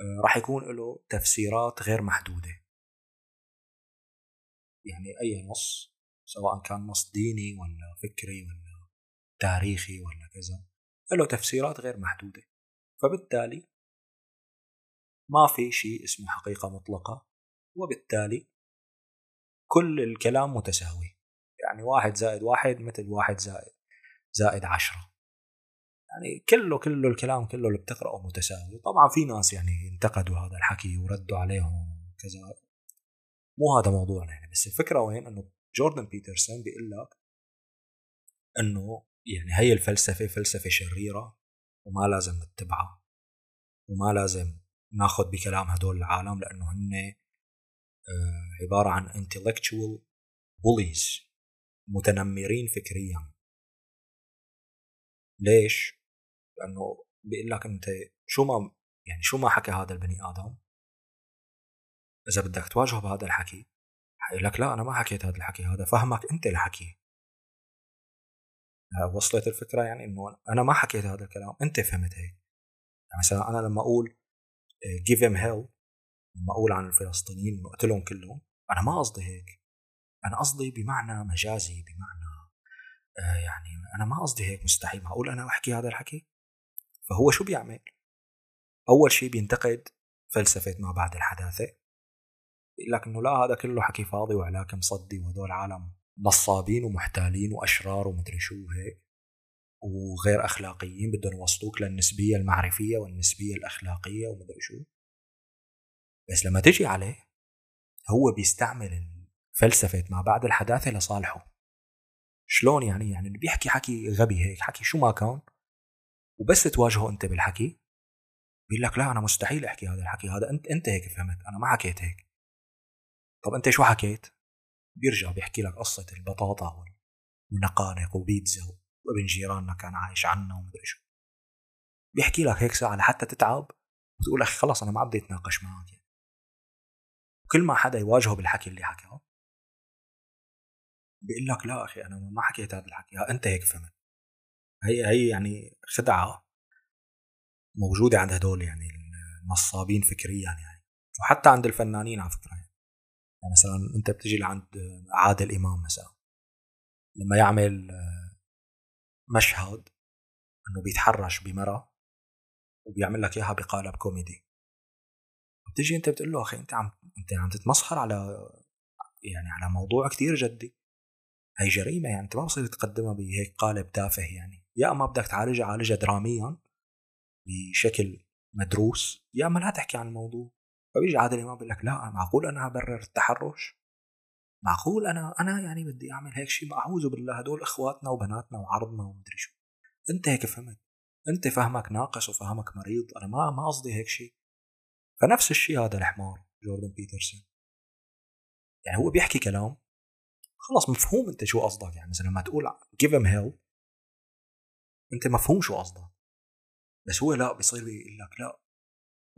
Speaker 1: آه، راح يكون له تفسيرات غير محدودة. يعني أي نص سواء كان نص ديني ولا فكري ولا تاريخي ولا كذا له تفسيرات غير محدودة. فبالتالي ما في شيء اسمه حقيقة مطلقة وبالتالي كل الكلام متساوي. يعني واحد زائد واحد مثل واحد زائد زائد عشرة. يعني كله كله الكلام كله اللي بتقرأه متساوي. طبعا في ناس يعني انتقدوا هذا الحكي وردوا عليهم وكذا. مو هذا موضوعنا يعني بس الفكرة وين؟ إنه جوردن بيترسون بيقول لك إنه يعني هي الفلسفة فلسفة شريرة وما لازم نتبعها. وما لازم ناخذ بكلام هدول العالم لأنه هن آه، عبارة عن intellectual bullies. متنمرين فكريا. ليش؟ لأنه بيقول لك أنت شو ما يعني شو ما حكى هذا البني آدم؟ إذا بدك تواجهه بهذا الحكي حيقول لك لا أنا ما حكيت هذا الحكي هذا فهمك أنت الحكي. وصلت الفكرة يعني إنه أنا ما حكيت هذا الكلام أنت فهمت هيك. يعني مثلا أنا لما أقول آه، give him hell لما أقول عن الفلسطينيين انه قتلهم كلهم أنا ما قصدي هيك. أنا قصدي بمعنى مجازي بمعنى آه يعني أنا ما قصدي هيك مستحيل. معقول أنا أحكي هذا الحكي؟ فهو شو بيعمل؟ أول شيء بينتقد فلسفة ما بعد الحداثة. بيقول لك انه لا هذا كله حكي فاضي وعلاك مصدي وهدول عالم نصابين ومحتالين وأشرار ومدري شو هيك وغير أخلاقيين بدهم يوصلوك للنسبية المعرفية والنسبية الأخلاقية ومدري شو. بس لما تجي عليه هو بيستعمل فلسفة ما بعد الحداثة لصالحه. شلون يعني؟ يعني اللي بيحكي حكي غبي هيك حكي شو ما كان وبس تواجهه أنت بالحكي. بيقول لك لا أنا مستحيل أحكي هذا الحكي. هذا انت أنت هيك فهمت أنا ما حكيت هيك. طب أنت شو حكيت؟ بيرجع بيحكي لك قصة البطاطا والنقانق وبيتزا وابن جيراننا كان عايش عنا ومدري شو. بيحكي لك هيك ساعة لحتى تتعب وتقول أخي خلص أنا ما بدي أتناقش معك يعني. وكل ما حدا يواجهه بالحكي اللي حكاه بيقول لك لا أخي أنا ما حكيت هذا الحكي. أنت هيك فهمت. هي هي يعني خدعة موجودة عند هدول يعني النصابين فكريا يعني. وحتى عند الفنانين على فكرة يعني. يعني مثلا أنت بتجي لعند عادل إمام مثلا. لما يعمل مشهد إنه بيتحرش بمرأة وبيعمل لك إياها بقالب كوميدي. بتيجي أنت بتقول له أخي أنت عم أنت عم تتمسخر على يعني على موضوع كتير جدي. هي جريمة يعني أنت ما بصير تقدمها بهيك قالب تافه يعني. يا أما بدك تعالجها عالجها دراميا بشكل مدروس يا أما لا تحكي عن الموضوع. فبيجي عادل إمام بيقول لك لا معقول أنا أبرر التحرش؟ معقول أنا أنا يعني بدي أعمل هيك شيء أعوذ بالله هدول إخواتنا وبناتنا وعرضنا ومدري شو. أنت هيك فهمت. أنت فهمك ناقص وفهمك مريض. أنا ما ما قصدي هيك شيء فنفس الشيء هذا الحمار جوردن بيترسون. يعني هو بيحكي كلام خلص مفهوم انت شو قصدك يعني. مثلا لما تقول give him hell انت مفهوم شو قصدك. بس هو لا بيصير بيقول لك لا.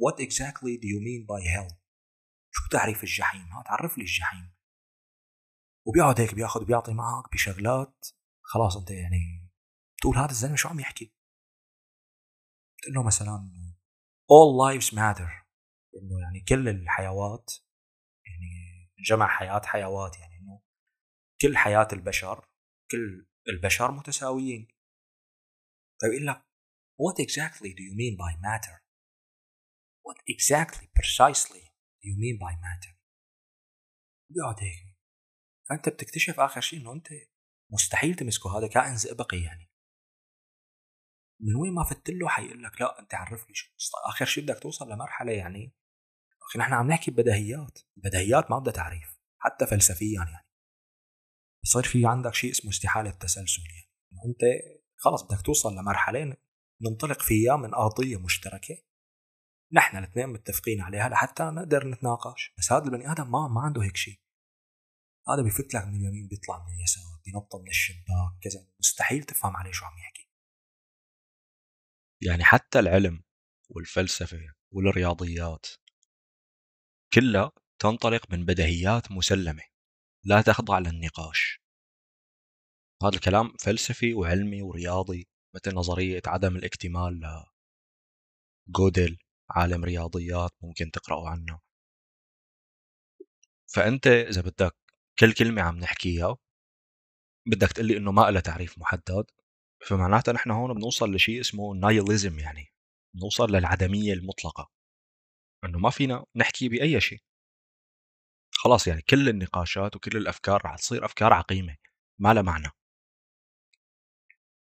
Speaker 1: What exactly do you mean by hell شو تعريف الجحيم؟ ها تعرف لي الجحيم. وبيقعد هيك بياخذ بيعطي معك بشغلات. خلاص انت يعني بتقول هذا الزلمة شو عم يحكي؟ بتقول له مثلا all lives matter. إنه يعني كل الحيوات يعني جمع حياة حيوات يعني. كل حياة البشر كل البشر متساويين. فيقول لك what exactly do you mean by matter? What exactly precisely do you mean by matter? بيقعد هيك فانت بتكتشف آخر شيء إنه أنت مستحيل تمسكه هذا كائن زئبقي يعني. من وين ما فت له حيقول لك لا أنت عرف لي شو آخر شيء بدك توصل لمرحلة يعني أخي نحن عم نحكي ببديهيات البديهيات ما بدها تعريف حتى فلسفيا يعني. بصير في عندك شيء اسمه استحالة التسلسل. يعني أنت خلص بدك توصل لمرحلة ننطلق فيها من ارضيه مشتركة. نحن الاثنين متفقين عليها لحتى نقدر نتناقش. بس هذا البني آدم ما ما عنده هيك شيء. هذا بيفت لك من اليمين بيطلع من اليسار بينط من الشباك كذا. مستحيل تفهم عليه شو عم يحكي.
Speaker 2: يعني حتى العلم والفلسفة والرياضيات كلها تنطلق من بديهيات مسلمة. لا تخضع للنقاش. هذا الكلام فلسفي وعلمي ورياضي مثل نظرية عدم الاكتمال جوديل عالم رياضيات ممكن تقرأوا عنه. فأنت إذا بدك كل كلمة عم نحكيها بدك تقلي إنه ما لها تعريف محدد فمعناتها نحن هون بنوصل لشيء اسمه نايليزم يعني بنوصل للعدمية المطلقة. إنه ما فينا نحكي بأي شيء. خلاص يعني كل النقاشات وكل الأفكار رح تصير أفكار عقيمة ما لها معنى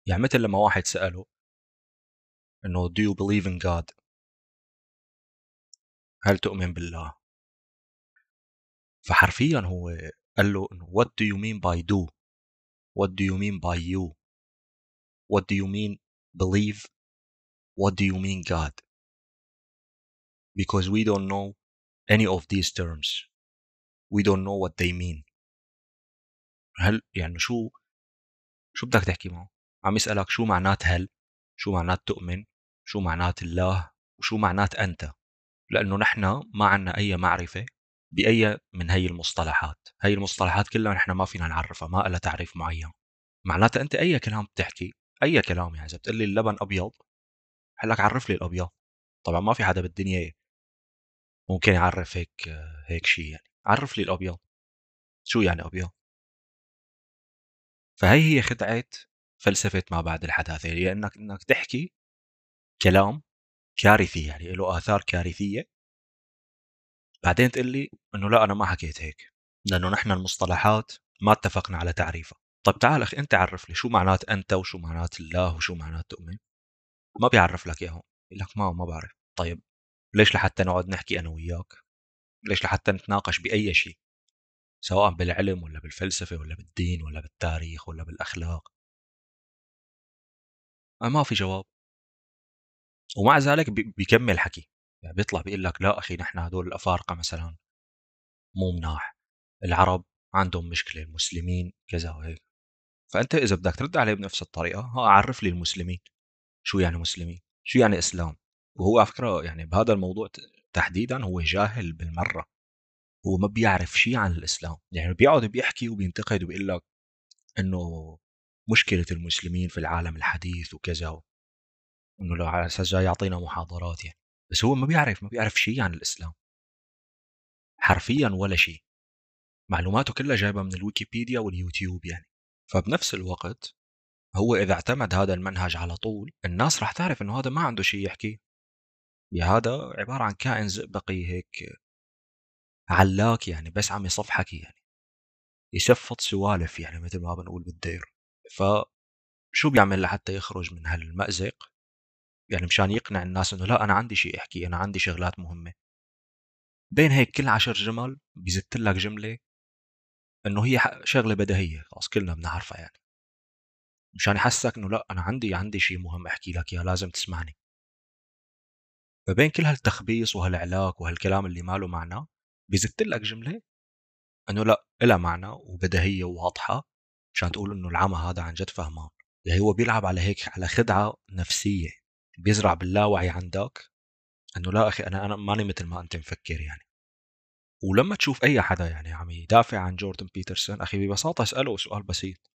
Speaker 2: يعني مثل لما واحد سأله إنه do you believe in God هل تؤمن بالله فحرفيا هو قال له إنه what do you mean by do what do you mean by you what do you mean believe what do you mean God because we don't know any of these terms we don't know what they mean. هل يعني شو شو بدك تحكي معه؟ عم يسألك شو معنات هل شو معنات تؤمن شو معنات الله وشو معنات أنت؟ لأنه نحن ما عنا أي معرفة بأي من هي المصطلحات. هي المصطلحات كلها نحن ما فينا نعرفها ما لها تعريف معين. معناتها أنت أي كلام بتحكي أي كلام يعني إذا بتقول لي اللبن أبيض لك عرف لي الأبيض. طبعا ما في حدا بالدنيا ممكن يعرف هيك هيك شيء يعني. عرف لي الأبيض. شو يعني أبيض؟ فهي هي خدعة فلسفة ما بعد الحداثة هي إنك إنك تحكي كلام كارثي يعني له آثار كارثية. بعدين تقول لي إنه لا أنا ما حكيت هيك لأنه نحن المصطلحات ما اتفقنا على تعريفها. طيب تعال أخي أنت عرف لي شو معنات أنت وشو معنات الله وشو معنات تؤمن ما بيعرف لك إياهم يقول لك ما ما بعرف. طيب ليش لحتى نقعد نحكي أنا وياك؟ ليش لحتى نتناقش بأي شيء؟ سواء بالعلم ولا بالفلسفة ولا بالدين ولا بالتاريخ ولا بالأخلاق. ما في جواب. ومع ذلك بيكمل حكي. يعني بيطلع بيقول لك لا أخي نحن هدول الأفارقة مثلا مو مناح. العرب عندهم مشكلة المسلمين كذا وهيك. فأنت إذا بدك ترد عليه بنفس الطريقة ها عرف لي المسلمين. شو يعني مسلمين؟ شو يعني إسلام؟ وهو على فكرة يعني بهذا الموضوع تحديدا هو جاهل بالمرة. هو ما بيعرف شيء عن الإسلام. يعني بيقعد بيحكي وبينتقد وبيقول لك إنه مشكلة المسلمين في العالم الحديث وكذا إنه لو على أساس جاي يعطينا محاضرات يعني. بس هو ما بيعرف ما بيعرف شيء عن الإسلام. حرفيا ولا شيء معلوماته كلها جايبة من الويكيبيديا واليوتيوب يعني. فبنفس الوقت هو إذا اعتمد هذا المنهج على طول الناس راح تعرف إنه هذا ما عنده شيء يحكي. هذا عبارة عن كائن زئبقي هيك علاك يعني بس عم يصفحك يعني. يشفط سوالف يعني مثل ما بنقول بالدير. فشو بيعمل لحتى يخرج من هالمأزق؟ يعني مشان يقنع الناس إنه لا أنا عندي شيء أحكي أنا عندي شغلات مهمة. بين هيك كل عشر جمل بيزت لك جملة إنه هي شغلة بديهية خلاص كلنا بنعرفها يعني. مشان يحسسك إنه لا أنا عندي عندي شيء مهم أحكي لك إياه لازم تسمعني. فبين كل هالتخبيص وهالعلاق وهالكلام اللي ما له معنى بيزت لك جملة إنه لا لها معنى وبديهيه وواضحه مشان تقول إنه العمى هذا عن جد فهمان. يعني هو بيلعب على هيك على خدعة نفسية بيزرع باللاوعي عندك إنه لا أخي أنا أنا ماني مثل ما أنت مفكر يعني. ولما تشوف أي حدا يعني عم يدافع عن جوردن بيترسون أخي ببساطة أسأله سؤال بسيط.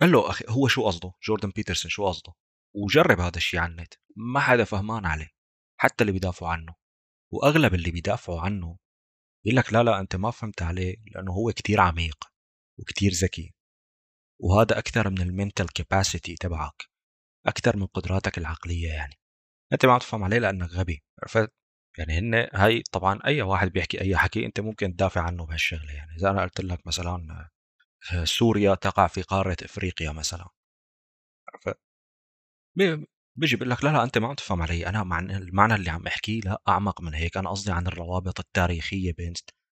Speaker 2: قال له أخي هو شو قصده؟ جوردن بيترسون شو قصده؟ وجرب هذا الشيء على النت ما حدا فهمان عليه حتى اللي بيدافعوا عنه. وأغلب اللي بيدافعوا عنه بيقول لك لا لا أنت ما فهمت عليه لأنه هو كتير عميق وكتير ذكي. وهذا أكثر من المنتال كاباسيتي تبعك أكثر من قدراتك العقلية يعني. أنت ما تفهم عليه لأنك غبي. عرفت؟ يعني هن هاي طبعا أي واحد بيحكي أي حكي أنت ممكن تدافع عنه بهالشغلة يعني. إذا أنا قلت لك مثلا آه، سوريا تقع في قارة إفريقيا مثلا. بيجي بيقول لك لا لا أنت ما عم تفهم علي. أنا معنى المعنى اللي عم أحكيه لا أعمق من هيك. أنا قصدي عن الروابط التاريخية بين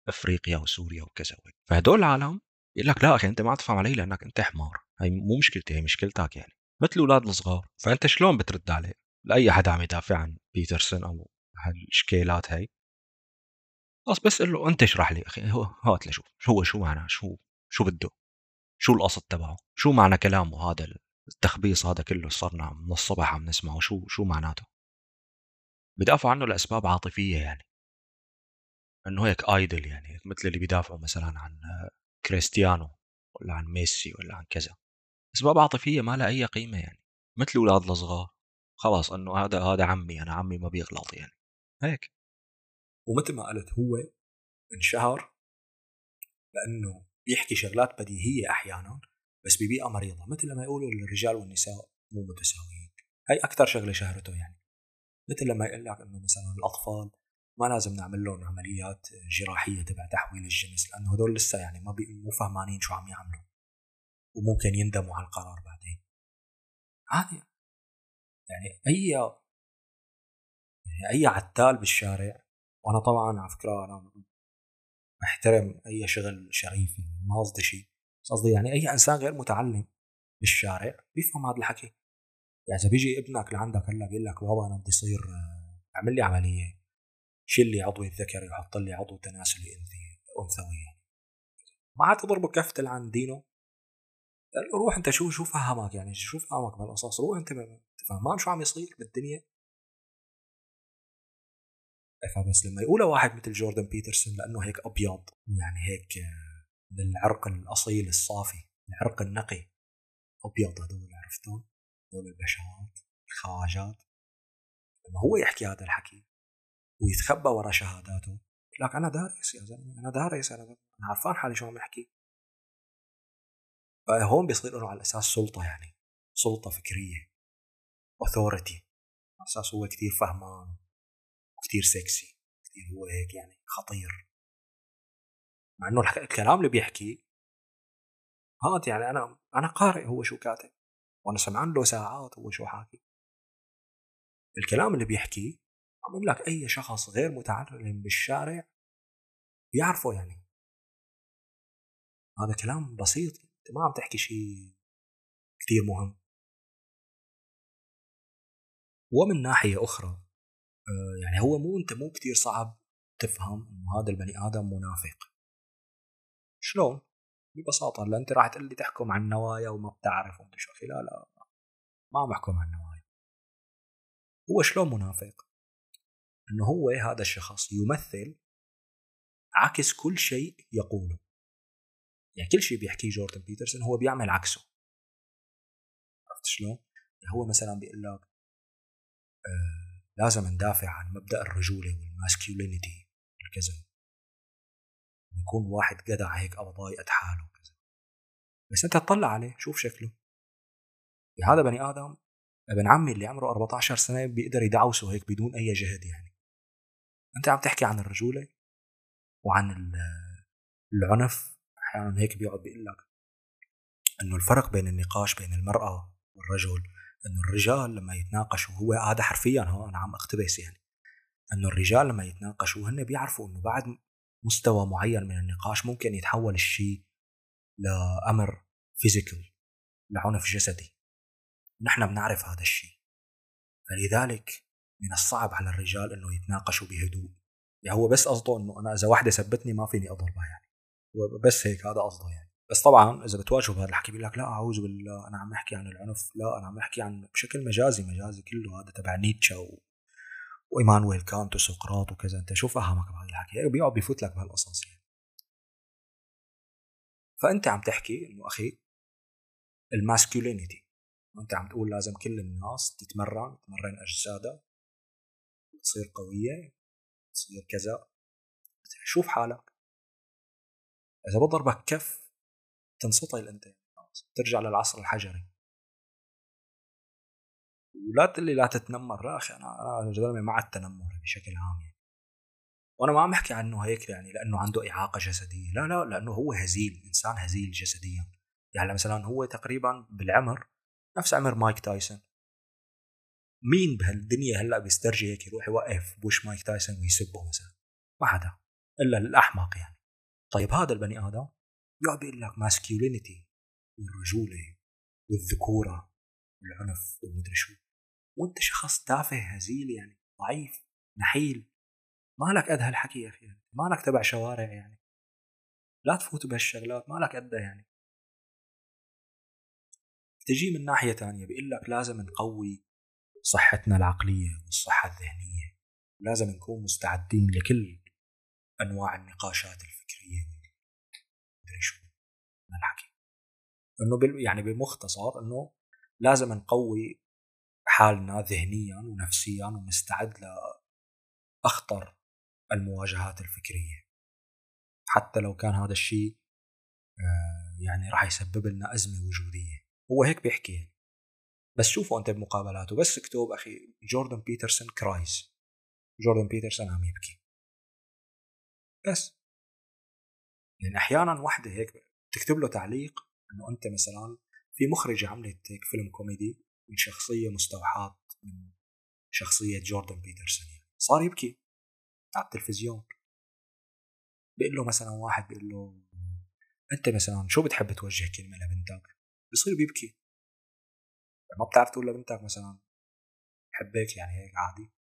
Speaker 2: أفريقيا وسوريا وكذا فهدول العالم بيقول لك لا أخي أنت ما عم تفهم علي لأنك أنت حمار. هي مو مشكلتي هي مشكلتك يعني. مثل الاولاد الصغار. فأنت شلون بترد عليه؟ لأي حدا عم يدافع عن بيترسون أو هالشكيلات هاي بس بس قل له أنت اشرح لي أخي. هو هات لشوف هو شو معناه شو شو بده؟ شو القصد تبعه؟ شو معنى كلامه هذا التخبيص هذا كله صرنا من الصبح عم نسمعه. شو شو معناته؟ بدافعوا عنه لأسباب عاطفية يعني. إنه هيك ايدل يعني مثل اللي بيدافعوا مثلا عن كريستيانو ولا عن ميسي ولا عن كذا. أسباب عاطفية ما لها أي قيمة يعني. مثل الاولاد الصغار. خلاص إنه هذا هذا عمي أنا عمي ما بيغلط يعني. هيك.
Speaker 1: ومثل ما قلت هو انشهر لأنه بيحكي شغلات بديهية أحيانا. بس ببيئه مريضه مثل لما يقولوا الرجال والنساء مو متساويين. هاي أكثر شغلة شهرته يعني. مثل لما يقول لك إنه مثلا الأطفال ما لازم نعمل لهم عمليات جراحية تبع تحويل الجنس لأنه هدول لسه يعني ما مو فهمانين شو عم يعملوا. وممكن يندموا على القرار بعدين. عادي. يعني أي يعني أي عتال بالشارع وأنا طبعا على فكرة أنا احترم أي شغل شريف ما قصدي شيء. قصدي يعني أي إنسان غير متعلم بالشارع بيفهم هذا الحكي. يعني إذا بيجي ابنك لعندك هلأ بيقول لك بابا أنا بدي أصير أعمل لي عملية شيل لي عضوي الذكري وحط لي عضو تناسلي انثوي ما عاد تضربه كفتل عن دينه. روح أنت شو شو فهمك يعني؟ شو فهمك بالقصص؟ روح أنت فهمان شو عم يصير بالدنيا؟ فبس لما يقولها واحد مثل جوردن بيترسون لأنه هيك أبيض يعني هيك بالعرق الأصيل الصافي العرق النقي. أبيض هذول عرفتهم؟ هذول البشوات الخواجات. لما هو يحكي هذا الحكي ويتخبى ورا شهاداته لك أنا دارس يا زلمه أنا دارس أنا أنا عرفان حالي شو عم يحكي فهون بيصير له على أساس سلطة يعني سلطة فكرية authority على أساس هو كثير فهمان وكثير سكسي كثير هو هيك يعني خطير. مع إنه الكلام اللي بيحكي هاد يعني أنا أنا قارئ هو شو كاتب وأنا سمعان له ساعات هو شو حاكي. الكلام اللي بيحكيه عم لك أي شخص غير متعلم بالشارع بيعرفه يعني. هذا كلام بسيط أنت ما عم تحكي شيء كثير مهم. ومن ناحية أخرى آه، يعني هو مو أنت مو كثير صعب تفهم إنه هذا البني آدم منافق. شلون؟ ببساطة هلا أنت راح تقول لي تحكم عن النوايا وما بتعرف وأنت شو لا لا ما عم بحكم عن النوايا هو شلون منافق؟ إنه هو هذا الشخص يمثل عكس كل شيء يقوله يعني كل شيء بيحكيه جوردن بيترسون هو بيعمل عكسه عرفت شلون؟ يعني هو مثلا بيقول لك آه لازم ندافع عن مبدأ الرجولة والماسكيولينيتي وكذا يكون واحد جدع هيك أو ضايقت حاله وكذا. بس أنت تطلع عليه شوف شكله. هذا بني آدم ابن عمي اللي عمره 14 سنة بيقدر يدعوسه هيك بدون أي جهد يعني. أنت عم تحكي عن الرجولة وعن العنف أحيانا هيك بيقعد بيقول لك إنه الفرق بين النقاش بين المرأة والرجل إنه الرجال لما يتناقشوا هو هذا حرفيا هو أنا عم أقتبس يعني إنه الرجال لما يتناقشوا هن بيعرفوا إنه بعد مستوى معين من النقاش ممكن يتحول الشيء لأمر physical لعنف جسدي. نحن بنعرف هذا الشيء. فلذلك من الصعب على الرجال إنه يتناقشوا بهدوء. يعني هو بس قصده إنه أنا إذا واحدة سبتني ما فيني أضربها يعني. بس هيك هذا قصده يعني. بس طبعا إذا بتواجهوا بهذا الحكي بيقول لك لا أعوذ بالله أنا عم أحكي عن العنف لا أنا عم أحكي عن بشكل مجازي مجازي كله هذا تبع نيتشا و... وإيمانويل كانت وسقراط وكذا. أنت شو فهمك بهذا الحكي بيقعد بيفوت لك بهالقصص يعني. فأنت عم تحكي إنه أخي الماسكولينيتي. وانت عم تقول لازم كل الناس تتمرن تمرن أجسادها. تصير قوية تصير كذا. شوف حالك. إذا بضربك كف تنسطل أنت. ترجع للعصر الحجري. ولا تقول لي لا تتنمر. لا أخي أنا أنا زلمه مع التنمر بشكل عام يعني. وأنا ما عم أحكي عنه هيك يعني لأنه عنده إعاقة جسدية. لا لا لأنه هو هزيل إنسان هزيل جسديا. يعني مثلا هو تقريبا بالعمر نفس عمر مايك تايسون. مين بهالدنيا هلأ بيسترجي هيك يروح يوقف بوش مايك تايسون ويسبه مثلا؟ ما حدا. إلا الأحمق يعني. طيب هذا البني آدم يقعد بيقول لك masculinity والرجولة والذكورة والعنف والمدري شو. وانت شخص تافه هزيل يعني ضعيف نحيل. مالك قد هالحكي يا أخي مالك تبع شوارع يعني. لا تفوت بهالشغلات مالك قدها يعني. تجي من ناحية تانية بيقول لك لازم نقوي صحتنا العقلية والصحة الذهنية. لازم نكون مستعدين لكل أنواع النقاشات الفكرية. مدري شو من الحكي. إنه يعني بمختصر إنه لازم نقوي حالنا ذهنيا ونفسيا ونستعد لأخطر المواجهات الفكرية. حتى لو كان هذا الشيء آه، يعني راح يسبب لنا أزمة وجودية. هو هيك بيحكي. بس شوفوا أنت بمقابلاته. بس اكتب أخي جوردن بيترسون cries جوردن بيترسون عم يبكي. بس. يعني أحيانا وحدة هيك تكتب له تعليق إنه أنت مثلا في مخرجة عملت هيك فيلم كوميدي. من شخصية مستوحاة من شخصية جوردن بيترسون. صار يبكي على التلفزيون. بيقول له مثلا واحد بيقول له أنت مثلا شو بتحب توجه كلمة لبنتك؟ بصير بيبكي. ما بتعرف تقول لبنتك مثلا بحبك؟ يعني هيك عادي.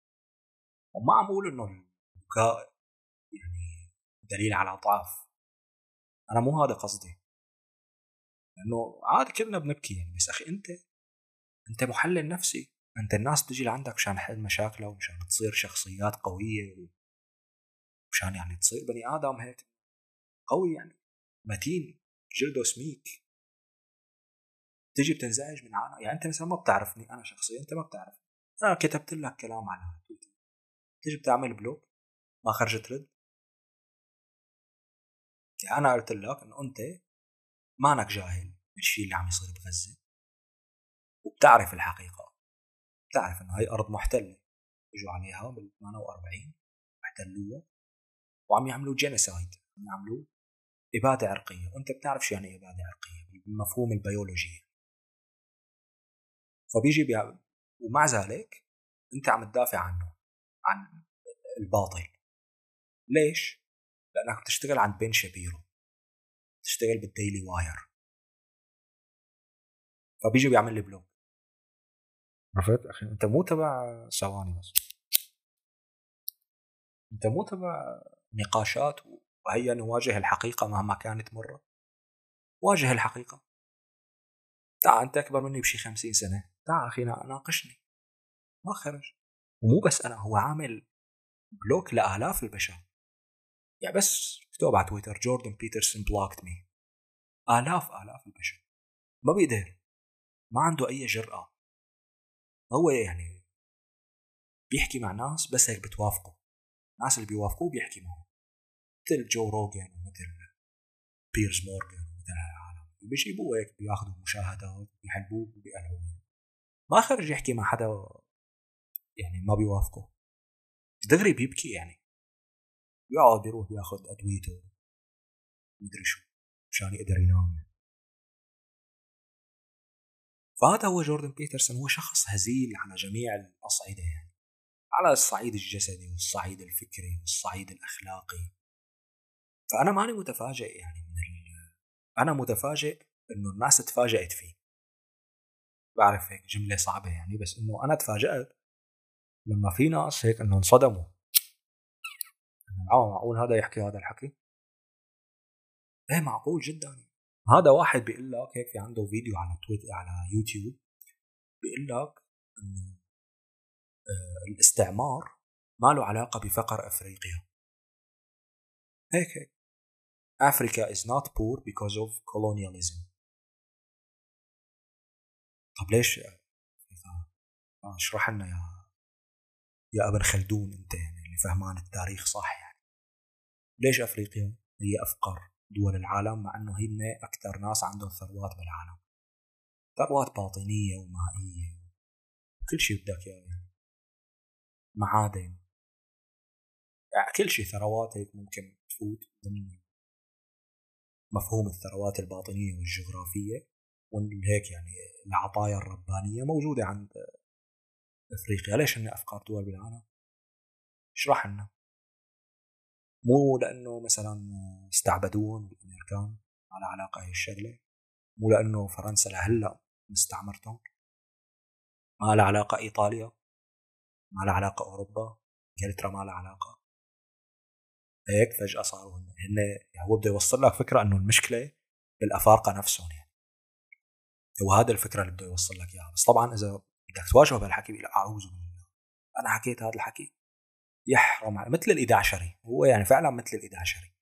Speaker 1: وما عم أقول إنه البكاء يعني دليل على ضعف. أنا مو هذا قصدي. لأنه عادي كلنا بنبكي يعني بس أخي أنت أنت محلل نفسي. أنت الناس تجي لعندك مشان حل مشاكلها ومشان تصير شخصيات قوية ومشان يعني تصير بني آدم هيك. قوي يعني. متين. جلده سميك. تجي بتنزعج من عنا. يعني أنت مثلا ما بتعرفني. أنا شخصيا أنت ما بتعرفني. أنا كتبت لك كلام على تويتر تيجي بتعمل block ما خرجت رد يعني أنا قلت لك إنه أنت مانك جاهل بالشيء اللي عم يصير بغزة. وبتعرف الحقيقة. بتعرف إنه هي أرض محتلة. إجوا عليها بال 48 احتلوها وعم يعملوا genocide عم يعملوا إبادة عرقية. وأنت بتعرف شو يعني إبادة عرقية؟ بالمفهوم البيولوجي. فبيجي بيع... ومع ذلك أنت عم تدافع عنه عن الباطل. ليش؟ لأنك بتشتغل عند بن شابيرو تشتغل بالديلي واير. فبيجي بيعمل لي block. عرفت؟ أخي أنت مو تبع ثواني بس أنت مو تبع نقاشات وهيا نواجه الحقيقة مهما كانت مرة. واجه الحقيقة. تعال أنت أكبر مني بشي خمسين سنة. تعال أخي ناقشني. ما خرج. ومو بس أنا هو عامل block لآلاف البشر. يعني بس اكتب على تويتر جوردن بيترسون blocked me. آلاف آلاف البشر. ما بيقدر ما عنده أي جرأة. هو يعني بيحكي مع ناس بس هيك بتوافقه الناس اللي بيوافقوه بيحكي معهم. مثل جو روجن ومثل بيرز مورغان ومثل هالعالم بيجيبوه هيك بياخذوا مشاهدات بيحلبوه وبيقلبوه ما خرج يحكي مع حدا يعني ما بيوافقه. دغري بيبكي يعني. بيقعد يروح ياخذ أدويته مدري شو مشان يقدر ينام. فهذا هو جوردن بيترسون هو شخص هزيل على جميع الأصعدة يعني. على الصعيد الجسدي والصعيد الفكري والصعيد الأخلاقي. فأنا ماني متفاجئ يعني من ال... أنا متفاجئ إنه الناس تفاجأت فيه. بعرف هيك جملة صعبة يعني بس إنه أنا تفاجأت لما في ناس هيك إنه انصدموا معقول هذا يحكي هذا الحكي؟ إيه معقول جدا. هذا واحد بيقول لك هيك في عنده فيديو على تويتر على يوتيوب بيقول لك إنه آه، الاستعمار ما له علاقة بفقر أفريقيا. هيك هيك. Africa is not poor because of colonialism. طب ليش؟ اشرح لنا يا يا ابن خلدون أنت يعني اللي فهمان التاريخ صح يعني. ليش أفريقيا؟ هي أفقر. دول العالم مع إنه هن أكثر ناس عندهم ثروات بالعالم. ثروات باطنية ومائية. كل شيء بدك إياه يعني. معادن. يعني كل شيء ثروات هيك ممكن تفوت ضمن مفهوم الثروات الباطنية والجغرافية وهيك يعني العطايا الربانية موجودة عند أفريقيا. ليش هن أفقر دول بالعالم؟ اشرح لنا. مو لأنه مثلا استعبدوهم الامريكان على علاقة هي الشغلة مو لأنه فرنسا لهلأ مستعمرتهم ما لها علاقة إيطاليا ما لها علاقة أوروبا إنجلترا ما لها علاقة. هيك فجأة صاروا هن يعني هو بده يوصل لك فكرة إنه المشكلة بالأفارقة نفسهم يعني. وهذا الفكرة اللي بده يوصل لك إياها. بس طبعا إذا بدك تواجهه بهالحكي بيقول أعوذ بالله. أنا حكيت هذا الحكي. يحرم مثل الإدعشري. هو يعني فعلا مثل الإدعشري.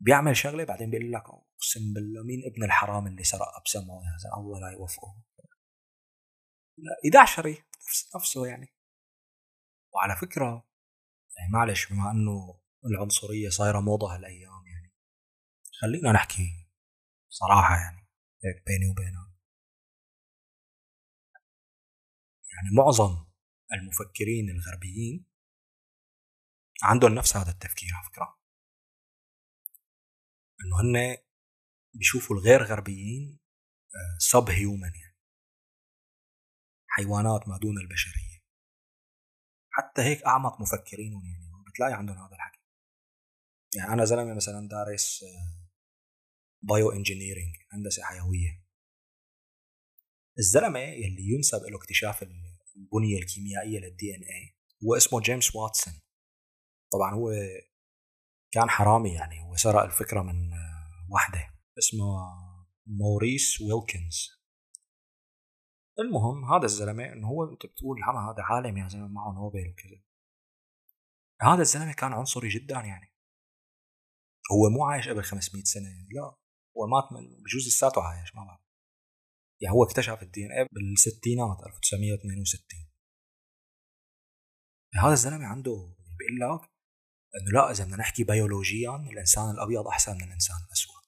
Speaker 1: بيعمل شغلة بعدين بيقول لك أقسم بالله مين ابن الحرام اللي سرق ابسمه زلمة الله لا يوفقه. لا إدعشري نفس نفسه يعني. وعلى فكرة يعني معلش بما إنه العنصرية صايرة موضة هالأيام يعني خلينا نحكي صراحة يعني هيك بيني وبينك. يعني معظم المفكرين الغربيين عندهم نفس هذا التفكير على فكرة. إنه هن بيشوفوا الغير غربيين sub آه، human يعني. حيوانات ما دون البشرية. حتى هيك أعمق مفكرينهم يعني بتلاقي عندهم هذا الحكي. يعني أنا زلمة مثلا دارس bioengineering هندسة حيوية. الزلمة يلي ينسب له اكتشاف البنية الكيميائية لل DNA هو اسمه جيمس واتسون طبعا هو كان حرامي يعني هو سرق الفكرة من وحده اسمه موريس ويلكنز. المهم هذا الزلمة إنه هو أنت بتقول هذا عالم يا زلمة معه نوبل وكذا. هذا الزلمة كان عنصري جدا يعني. هو مو عايش قبل 500 سنة يعني لا هو مات من بجوز لساته عايش ما بعرف يعني هو اكتشف ال DNA بالستينات 1962 هذا الزلمة عنده بيقول لك إنه لا إذا بدنا نحكي بيولوجيا الإنسان الأبيض أحسن من الإنسان الأسود.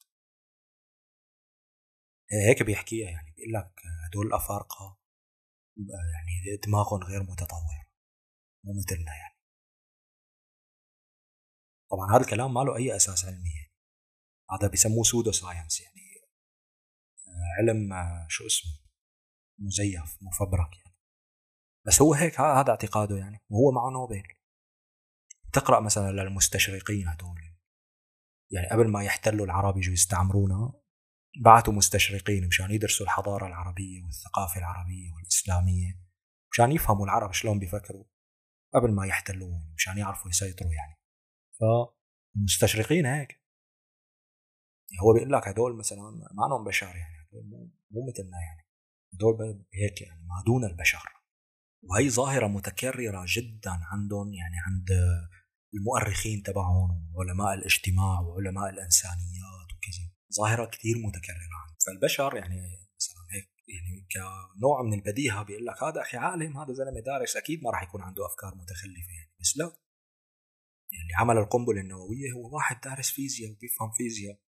Speaker 1: هيك بيحكيها يعني بيقول لك هدول الأفارقة يعني دماغهم غير متطور مو مثلنا يعني. طبعا هذا الكلام ما له أي أساس علمي يعني. هذا بيسموه pseudo science يعني. علم شو اسمه مزيف مفبرك يعني. بس هو هيك هذا اعتقاده يعني. وهو معه نوبل. تقرأ مثلا للمستشرقين هدول؟ يعني قبل ما يحتلوا العرب يجوا يستعمرونا بعثوا مستشرقين مشان يدرسوا الحضارة العربية والثقافة العربية والإسلامية مشان يفهموا العرب شلون بيفكروا قبل ما يحتلوهم مشان يعرفوا يسيطروا يعني. فالمستشرقين هيك. يعني هو بيقول لك هدول مثلا ما لهم بشر يعني هدول مو مثلنا يعني. هدول هيك يعني ما دون البشر. وهي ظاهرة متكررة جدا عندهم يعني عند المؤرخين تبعهم وعلماء الاجتماع وعلماء الإنسانيات وكذا. ظاهرة كثير متكررة. فالبشر يعني مثلا هيك يعني كنوع من البديهة بيقول لك هذا أخي عالم هذا زلمة دارس أكيد ما راح يكون عنده أفكار متخلفة يعني. بس لا. يعني عمل القنبلة النووية هو واحد دارس فيزياء وبيفهم فيزياء.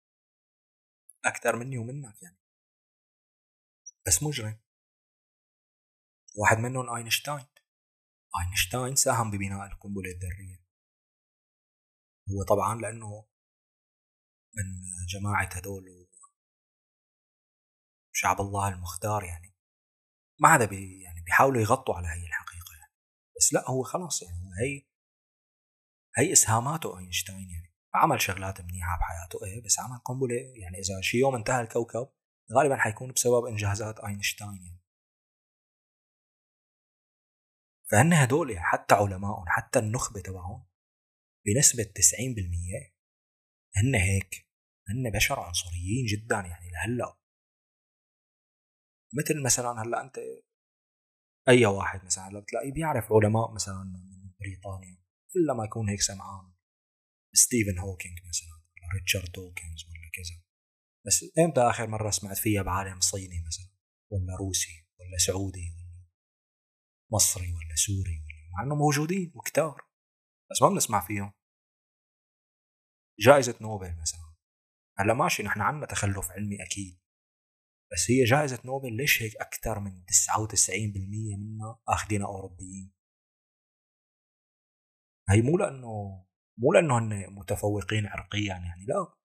Speaker 1: أكثر مني ومنك يعني. بس مجرم. واحد منهم أينشتاين. أينشتاين ساهم ببناء القنبلة الذرية. هو طبعا لأنه من جماعة هدول شعب الله المختار يعني. ما عاد بي يعني بيحاولوا يغطوا على هي الحقيقة يعني. بس لا هو خلاص يعني هو هي هي إسهاماته أينشتاين يعني. عمل شغلات منيحة بحياته إيه بس عمل قنبلة يعني إذا شي يوم انتهى الكوكب غالبا حيكون بسبب إنجازات أينشتاين يعني. فهن هدول يعني حتى علمائهم حتى النخبة تبعهم بنسبة 90% هن هيك هن بشر عنصريين جدا يعني لهلأ. مثل مثلا هلأ أنت أي واحد مثلا هلأ بتلاقيه بيعرف علماء مثلا من بريطانيا الا ما يكون هيك سمعان ستيفن هوكينج مثلا ولا ريتشارد دوكنز ولا كذا. بس إمتى آخر مرة سمعت فيها بعالم صيني مثلا ولا روسي ولا سعودي ولا مصري ولا سوري ولا مع إنه موجودين وكتار. بس ما بنسمع فيهم. جائزة نوبل مثلا. هلأ ماشي نحن عنا تخلف علمي أكيد. بس هي جائزة نوبل ليش هيك أكثر من 99% منها أخذينها أوروبيين؟ هي مو لأنه مو لأنه هن متفوقين عرقيا يعني لا.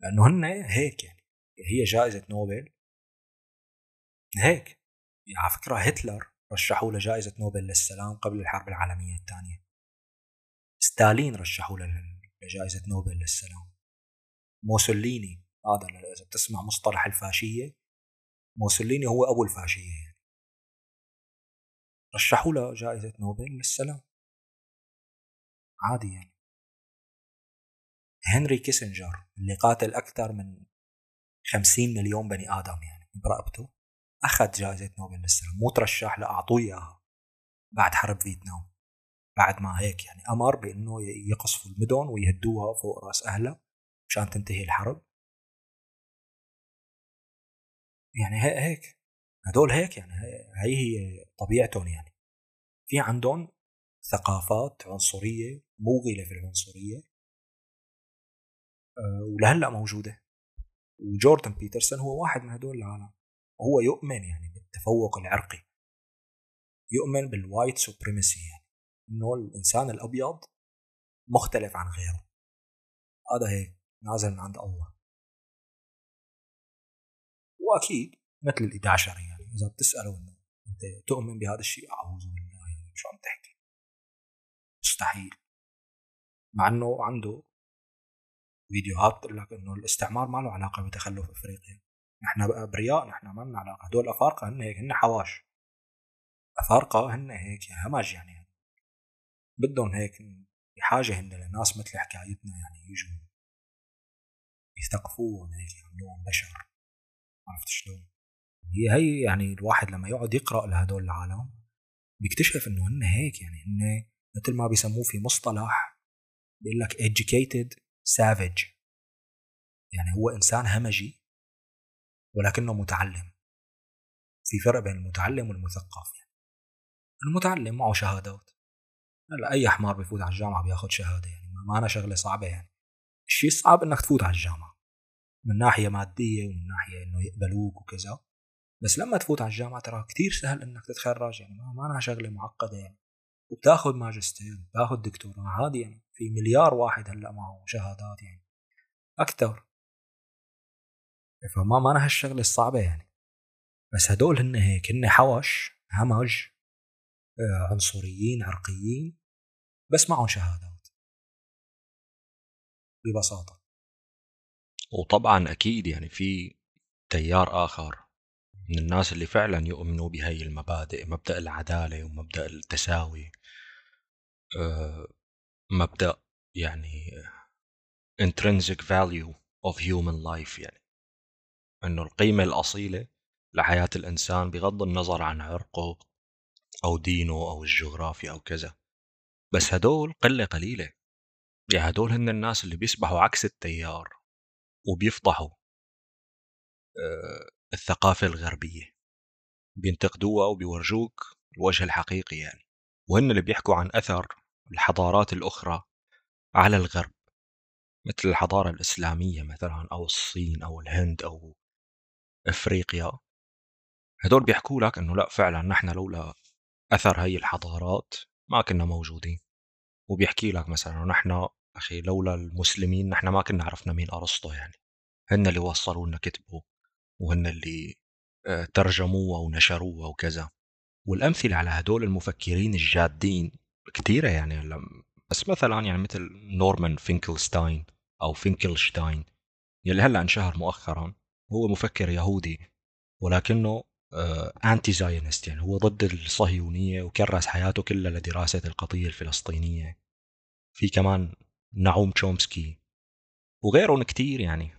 Speaker 1: لأنه هن هيك يعني هي جائزة نوبل هيك. يعني على فكرة هتلر رشحوا له جائزة نوبل للسلام قبل الحرب العالمية الثانية. ستالين رشحوا له لجائزة نوبل للسلام. موسوليني هذا إذا بتسمع مصطلح الفاشية موسوليني هو أبو الفاشية. يعني رشحوا له جائزة نوبل للسلام. عادي يعني. هنري كيسنجر اللي قاتل أكثر من 50 مليون بني آدم يعني برقبته. أخذ جائزة نوبل للسلام مو ترشح لا أعطوه إياها. بعد حرب فيتنام. بعد ما هيك يعني أمر بإنه يقصفوا المدن ويهدوها فوق رأس أهلها مشان تنتهي الحرب. يعني هيك. هدول هيك يعني هي هي طبيعتهم يعني. في عندهم ثقافات عنصرية موغله في العنصرية آه، ولهلأ موجودة. وجوردن بيترسون هو واحد من هدول العالم. وهو يؤمن يعني بالتفوق العرقي. يؤمن بال white supremacy يعني. إنه الإنسان الأبيض مختلف عن غيره. هذا هيك نازل من عند الله. وأكيد مثل ال 11 يعني. إذا بتساله إنه أنت تؤمن بهذا الشيء أعوذ بالله يعني شو عم تحكي؟ مستحيل. مع إنه عنده فيديوهات بتقول لك إنه الاستعمار ما له علاقة بتخلف أفريقيا. نحن ابرياء نحن ما لنا علاقه هدول الافارقه هن هيك هن حواش. أفارقة هن هيك همج يعني. بدهم هيك بحاجه هن لناس مثل حكايتنا يعني يجوا يثقفوهم هيك يعملوهم بشر. عرفت شلون؟ هي هي يعني الواحد لما يقعد يقرأ لهدول العالم بيكتشف إنه هن هيك يعني. هن مثل ما بيسموه في مصطلح بيقول لك educated savage. يعني هو إنسان همجي. ولكنه متعلم. في فرق بين المتعلم والمثقف يعني. المتعلم معه شهادات. هلا أي حمار بفوت على الجامعة بياخذ شهادة يعني. ما أنا شغلة صعبة يعني. الشيء الصعب إنك تفوت على الجامعة. من ناحية مادية ومن ناحية إنه يقبلوك وكذا. بس لما تفوت على الجامعة ترى كثير سهل إنك تتخرج يعني. ما أنا شغلة معقدة يعني. وبتاخذ ماجستير بتاخذ دكتوراه. عادي يعني. في مليار واحد هلا معه شهادات يعني. أكثر فما ما هالشغلة الصعبة يعني. بس هدول هن هيك هن حوش همج آه، عنصريين عرقيين بس معهم شهادات. ببساطة.
Speaker 2: وطبعا أكيد يعني في تيار آخر من الناس اللي فعلا يؤمنوا بهي المبادئ مبدأ العدالة ومبدأ التساوي. آه، مبدأ يعني intrinsic value of human life يعني. إنه القيمة الأصيلة لحياة الإنسان بغض النظر عن عرقه أو دينه أو الجغرافيا أو كذا. بس هدول قلة قليلة. يعني هدول هن الناس اللي بيسبحوا عكس التيار وبيفضحوا آه، الثقافة الغربية. بينتقدوها وبيورجوك الوجه الحقيقي يعني. وهن اللي بيحكوا عن أثر الحضارات الأخرى على الغرب. مثل الحضارة الإسلامية مثلا أو الصين أو الهند أو إفريقيا. هدول بيحكوا لك إنه لا فعلا نحن لولا أثر هي الحضارات ما كنا موجودين. وبيحكي لك مثلا نحن أخي لولا المسلمين نحن ما كنا عرفنا مين أرسطو يعني. هن اللي وصلوا لنا كتبه وهن اللي آه، ترجموها ونشروها وكذا. والأمثلة على هدول المفكرين الجادين كثيرة يعني بس مثلا يعني مثل نورمان فينكلستاين أو فينكلشتاين يلي هلأ انشهر مؤخرا. هو مفكر يهودي ولكنه anti آه، Zionist يعني هو ضد الصهيونية وكرس حياته كلها لدراسة القضية الفلسطينية. في كمان نعوم تشومسكي وغيرهم كتير يعني.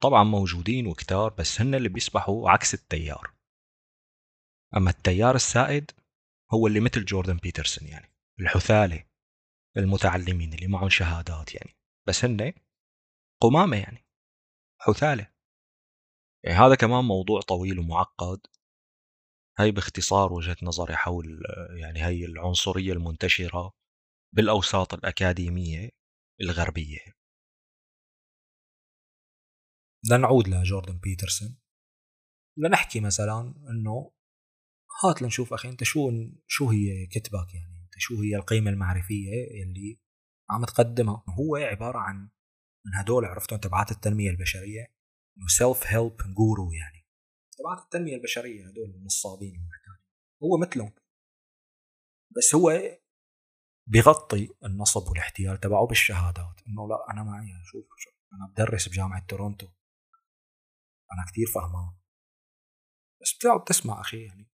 Speaker 2: طبعا موجودين وكتار بس هن اللي بيسبحوا عكس التيار. أما التيار السائد هو اللي مثل جوردن بيترسون يعني الحثالة المتعلمين اللي معهم شهادات يعني. بس هن قمامة يعني حثالة. هذا كمان موضوع طويل ومعقد. هي باختصار وجهة نظري حول يعني هي العنصرية المنتشرة بالأوساط الأكاديمية الغربية.
Speaker 1: لنعود لجوردن بيترسون. لنحكي مثلا إنه هات لنشوف أخي أنت شو شو هي كتبك يعني أنت شو هي القيمة المعرفية اللي عم تقدمها. هو عبارة عن من هدول عرفتهم تبعات التنمية البشرية انه self help guru يعني. تبعات التنمية البشرية هدول النصابين هو مثلهم. بس هو بيغطي النصب والاحتيال تبعه بالشهادات. إنه لا أنا معي شوف أنا بدرس بجامعة تورونتو. أنا كثير فهمان. بس بتقعد تسمع أخي يعني.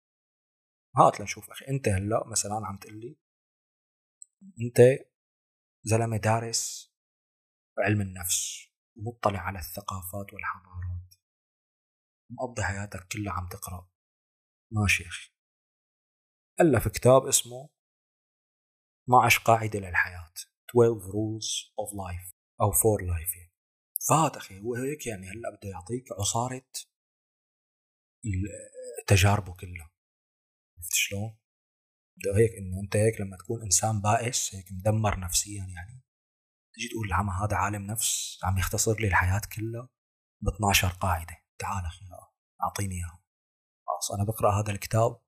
Speaker 1: هات لنشوف أخي. أنت هلأ مثلا عم تقول لي أنت زلمة دارس علم النفس. ومطلع على الثقافات والحضارات. مقضي حياتك كلها عم تقرأ. ماشي يا أخي. الف كتاب اسمه 12 قاعدة للحياة 12 rules of life أو for life. يعني فهد أخي هو هيك يعني هلأ بده يعطيك عصارة تجاربه كلها. عرفت شلون؟ بده هيك إنه أنت هيك لما تكون إنسان بائس هيك مدمر نفسيا يعني. تجي تقول العمى هذا عالم نفس عم يختصر لي الحياة كلها ب 12 قاعدة. تعال أخي أعطيني إياها. خلاص أنا بقرأ هذا الكتاب.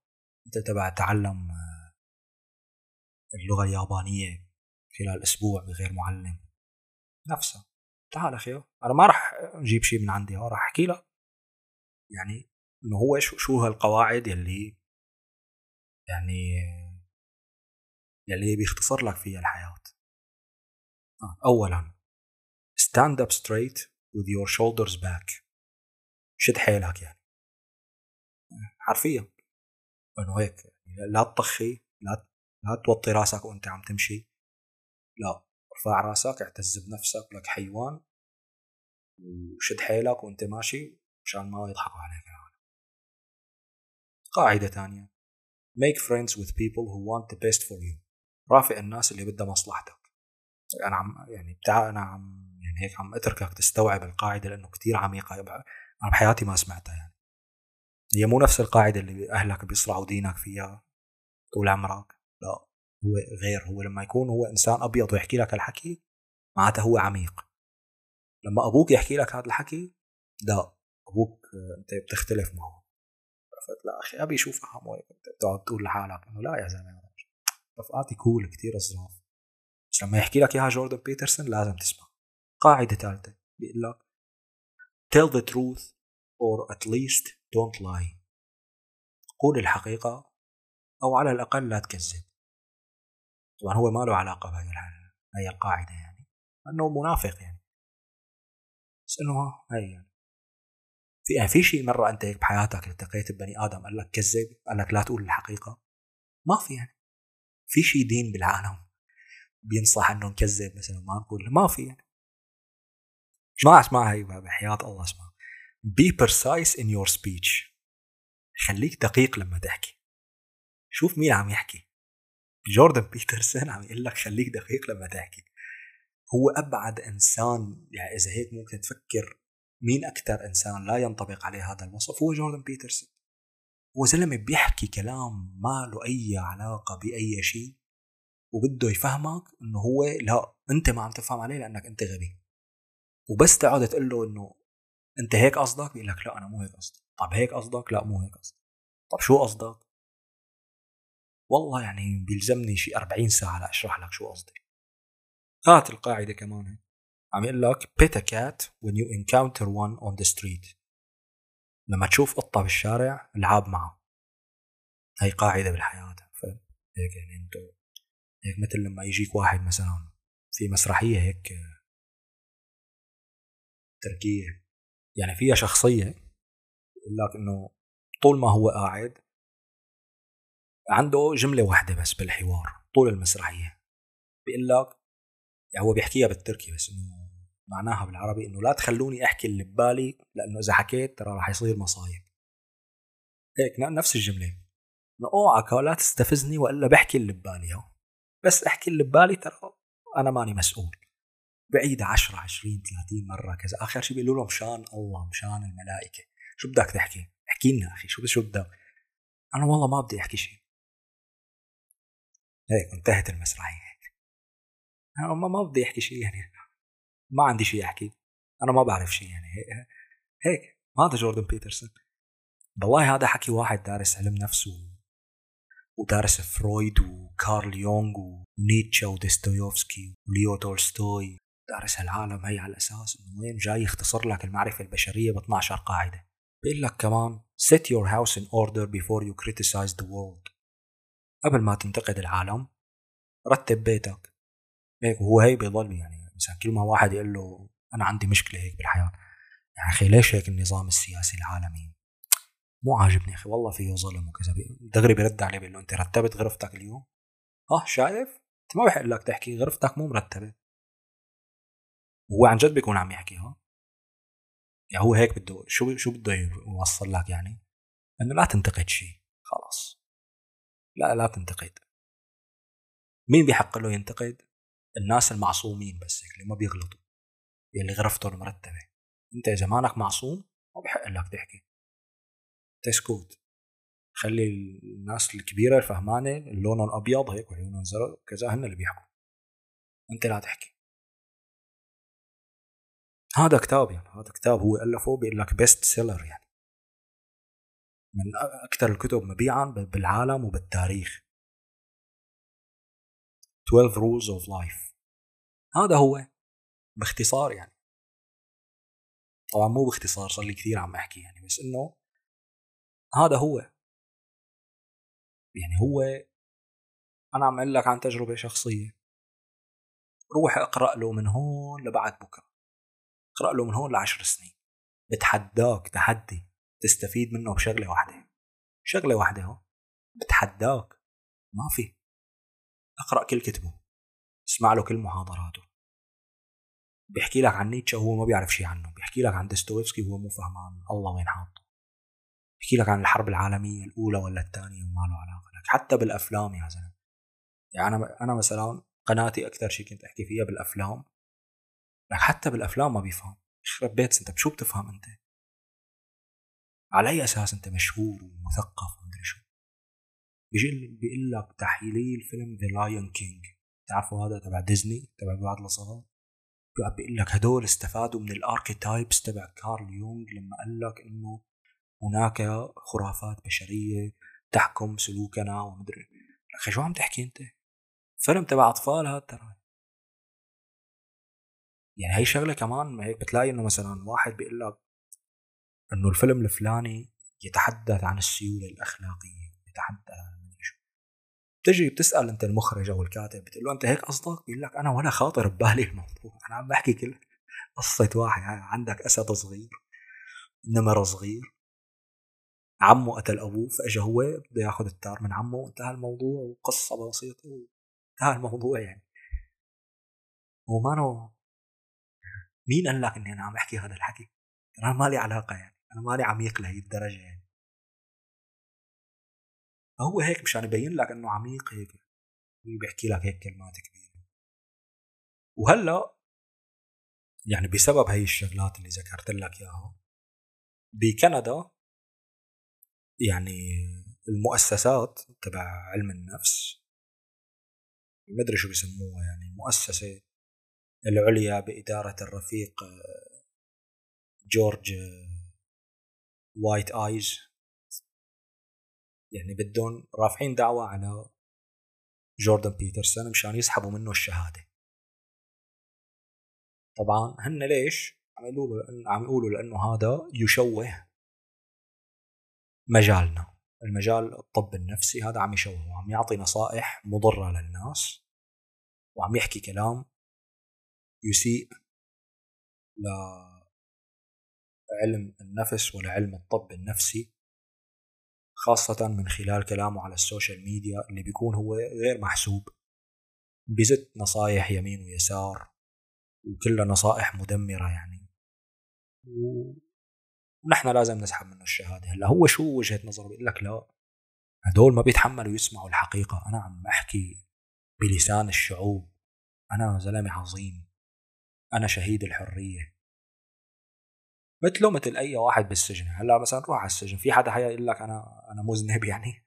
Speaker 1: أنت تبع تعلم آه، اللغة اليابانية خلال أسبوع بغير معلم. نفسها تعال أخي أنا ما راح أجيب شيء من عندي راح أحكي لك. يعني إنه هو شو شو هالقواعد يلي يعني يلي بيختصر لك فيها الحياة. اولا stand up straight with your shoulders back. شد حيلك يعني. حرفيا. إنه هيك يعني لا تطخي لا لا توطي راسك وأنت عم تمشي. لا ارفع راسك اعتز بنفسك لك حيوان. وشد حيلك وأنت ماشي مشان ما يضحكوا عليك العالم. قاعدة ثانية make friends with people who want the best for you. رافق الناس اللي بدها مصلحتك. أنا عم يعني بتاع أنا عم يعني هيك عم أتركك تستوعب القاعدة لأنه كتير عميقة. أنا بحياتي ما سمعتها يعني. هي مو نفس القاعدة اللي أهلك بيصرعوا دينك فيها طول عمرك. لا هو غير. هو لما يكون هو إنسان أبيض ويحكي لك الحكي معناته هو عميق. لما أبوك يحكي لك هذا الحكي لا أبوك أنت بتختلف معه. عرفت؟ لا أخي أبي شو فهمه هيك أنت بتقعد تقول لحالك إنه لا يا زلمة. رفقاتي كول كثير صراف بس لما يحكي لك اياها جوردن بيترسون لازم تسمع قاعدة ثالثه بيقول لك tell the truth or at least don't lie. قول الحقيقة أو على الأقل لا تكذب. طبعا هو ما له علاقة بهي هي القاعدة يعني. أنه منافق يعني. بس أنه هي يعني. في يعني في شيء مرة أنت هيك بحياتك التقيت ببني آدم قال لك كذب قال لك لا تقول الحقيقة. ما في يعني. في شيء دين بالعالم. بينصح إنه نكذب مثلا ما نقول ما في يعني. اسمع أسمع هي بحياة الله أسمع. Be precise in your speech. خليك دقيق لما تحكي. شوف مين عم يحكي. جوردن بيترسون عم يقول لك خليك دقيق لما تحكي. هو أبعد إنسان يعني إذا هيك ممكن تفكر مين أكثر إنسان لا ينطبق عليه هذا الوصف هو جوردن بيترسون. هو زلمه بيحكي كلام ما له أي علاقة بأي شيء. وبده يفهمك إنه هو لا أنت ما عم تفهم عليه لأنك أنت غبي. وبس تقعد تقول له إنه أنت هيك قصدك؟ بيقول لك لا أنا مو هيك قصدي. طب هيك قصدك؟ لا مو هيك قصدي. طب شو قصدك؟ والله يعني بيلزمني شي 40 ساعة لأشرح لك شو قصدي. هات القاعدة كمان عم يقول لك pet a cat when you encounter one on the street. لما تشوف قطة بالشارع العاب معه. هي قاعدة بالحياة فهيك يعني أنتو هيك مثل لما يجيك واحد مثلا في مسرحية هيك تركية يعني فيها شخصية يقول لك إنه طول ما هو قاعد عنده جملة واحدة بس بالحوار طول المسرحية. بيقول لك يعني هو بيحكيها بالتركي بس إنه معناها بالعربي إنه لا تخلوني أحكي اللي ببالي لأنه إذا حكيت ترى راح يصير مصايب. هيك نفس الجملة. إنه أوعك لا تستفزني وإلا بحكي اللي ببالي. بس أحكي اللي ببالي ترى أنا ماني مسؤول. بعيدة 10 20 30 مرة كذا. آخر شيء بيقولوا له مشان الله مشان الملائكة. شو بدك تحكي؟ احكي لنا أخي شو شو بدك؟ أنا والله ما بدي أحكي شيء هيك انتهت المسرحية هيك. أنا ما ما بدي أحكي شيء يعني. ما عندي شيء أحكي. أنا ما بعرف شيء يعني. هيك, هيك. هذا جوردن بيترسون. والله هذا حكي واحد دارس علم نفس. ودارس فرويد وكارل يونغ ونيتشه وديستويوفسكي وليو تولستوي. دارس العالم هي على الاساس إنه وين جاي يختصر لك المعرفة البشرية ب 12 قاعدة. بيقول لك كمان set your house in order before you criticize the world. قبل ما تنتقد العالم رتب بيتك. هيك وهو هي بيضل يعني مثلا كل ما واحد يقول له أنا عندي مشكلة هيك بالحياة. يعني أخي ليش هيك النظام السياسي العالمي؟ مو عاجبني أخي والله فيه ظلم وكذا. دغري بيرد عليه بيقول له أنت رتبت غرفتك اليوم؟ آه شايف؟ أنت ما بحق لك تحكي غرفتك مو مرتبة. وهو عن جد بيكون عم يحكي ها؟ يعني هو هيك بده شو شو بده يوصل لك يعني؟ إنه لا تنتقد شيء خلاص. لا لا تنتقد. مين بيحق له ينتقد؟ الناس المعصومين بس هيك اللي ما بيغلطوا اللي غرفتهم مرتبة. أنت إذا مانك معصوم ما بحق لك تحكي. تسكت. خلي الناس الكبيرة الفهمانة لونهم أبيض هيك وعيونهم زرق كذا هن اللي بيحكوا. أنت لا تحكي. هذا كتاب يعني هذا كتاب هو ألفه بيقول لك best seller يعني. من أكثر الكتب مبيعا بالعالم وبالتاريخ. 12 rules of life. هذا هو باختصار يعني. طبعا مو باختصار صار لي كثير عم أحكي يعني بس إنه هذا هو. يعني هو أنا عم أقول لك عن تجربة شخصية. روح اقرأ له من هون لبعد بكرة. اقرأ له من هون لعشر سنين. بتحداك تحدي تستفيد منه بشغلة واحدة. شغلة واحدة هو بتحداك. ما في. اقرأ كل كتبه. اسمع له كل محاضراته. بيحكي لك عن نيتشه وهو ما بيعرف شيء عنه. بيحكي لك عن ديستويفسكي وهو مو فهمان. الله وين حاطه. بيحكي لك عن الحرب العالمية الأولى ولا الثانية وما له علاقة لك حتى بالأفلام يا زلمة. يعني أنا أنا مثلا قناتي أكثر شيء كنت أحكي فيها بالأفلام. لك حتى بالأفلام ما بيفهم. يخرب بيت أنت بشو بتفهم أنت؟ على أي أساس أنت مشهور ومثقف ومدري شو؟ بيجي بيقول لك تحليل فيلم The Lion King تعرفوا هذا تبع ديزني؟ تبع بعض الصغار بيقول لك هدول استفادوا من الأركيتايبس تبع كارل يونغ لما قال لك إنه هناك خرافات بشرية تحكم سلوكنا ومدري. أخي شو عم تحكي أنت؟ فيلم تبع أطفال هذا ترى. يعني هي شغلة كمان هيك بتلاقي إنه مثلا واحد بيقول لك إنه الفيلم الفلاني يتحدث عن السيولة الأخلاقية يتحدث عن شو. بتجي بتسأل أنت المخرج أو الكاتب بتقول له أنت هيك قصدك؟ بيقول لك أنا ولا خاطر ببالي الموضوع. أنا عم بحكي كل قصة واحد يعني عندك أسد صغير نمر صغير عمه قتل أبوه فاجى هو بده ياخذ التار من عمه وانتهى الموضوع وقصة بسيطة وانتهى الموضوع يعني. وما مين قال لك إني أنا عم أحكي هذا الحكي؟ أنا ما لي علاقة يعني أنا مالي عميق لهي الدرجة يعني. فهو هيك مشان يبين لك إنه عميق هيك بيحكي لك هيك كلمات كبيرة. وهلأ يعني بسبب هي الشغلات اللي ذكرت لك إياها بكندا يعني المؤسسات تبع علم النفس ما أدري شو بيسموها يعني المؤسسه العليا بإدارة الرفيق جورج وايت آيز. يعني بدهم رافعين دعوة على جوردن بيترسون مشان يسحبوا منه الشهادة. طبعا هن ليش عم يقولوا عم يقولوا لأنه هذا يشوه مجالنا. المجال الطب النفسي هذا عم يشوه وعم يعطي نصائح مضرة للناس وعم يحكي كلام يسيء لعلم النفس ولعلم الطب النفسي خاصة من خلال كلامه على السوشيال ميديا اللي بيكون هو غير محسوب. بزت نصايح يمين ويسار وكلها نصائح مدمرة يعني. ونحن لازم نسحب منه الشهادة. هلأ هو شو وجهة نظره؟ بيقول لك لا. هدول ما بيتحملوا يسمعوا الحقيقة. أنا عم أحكي بلسان الشعوب. أنا زلمة عظيم. أنا شهيد الحرية. مثله مثل أي واحد بالسجن. هلأ مثلا روح على السجن. في حدا حيقول لك أنا أنا مذنب يعني؟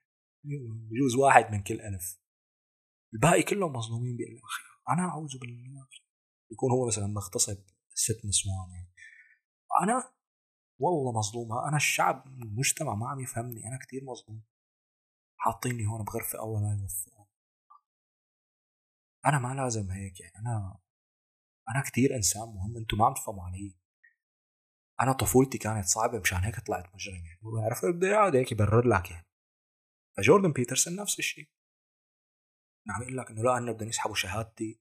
Speaker 1: بجوز واحد من كل ألف. الباقي كلهم مظلومين. بيقول لك أنا أعوذ بالله. يكون هو مثلا مغتصب ست نسوان يعني. أنا والله مظلوم. أنا الشعب المجتمع ما عم يفهمني. أنا كثير مظلوم. حاطيني هون بغرفة أول أنا ما لازم هيك يعني. أنا أنا كثير إنسان مهم. أنتم ما عم تفهموا علي. أنا طفولتي كانت صعبة مشان هيك طلعت مجرم يعني. وعرفت بده يقعد هيك يبرر لك يعني. فجوردن بيترسون نفس الشيء عم يقول لك إنه لا أنا بدهم يسحبوا شهادتي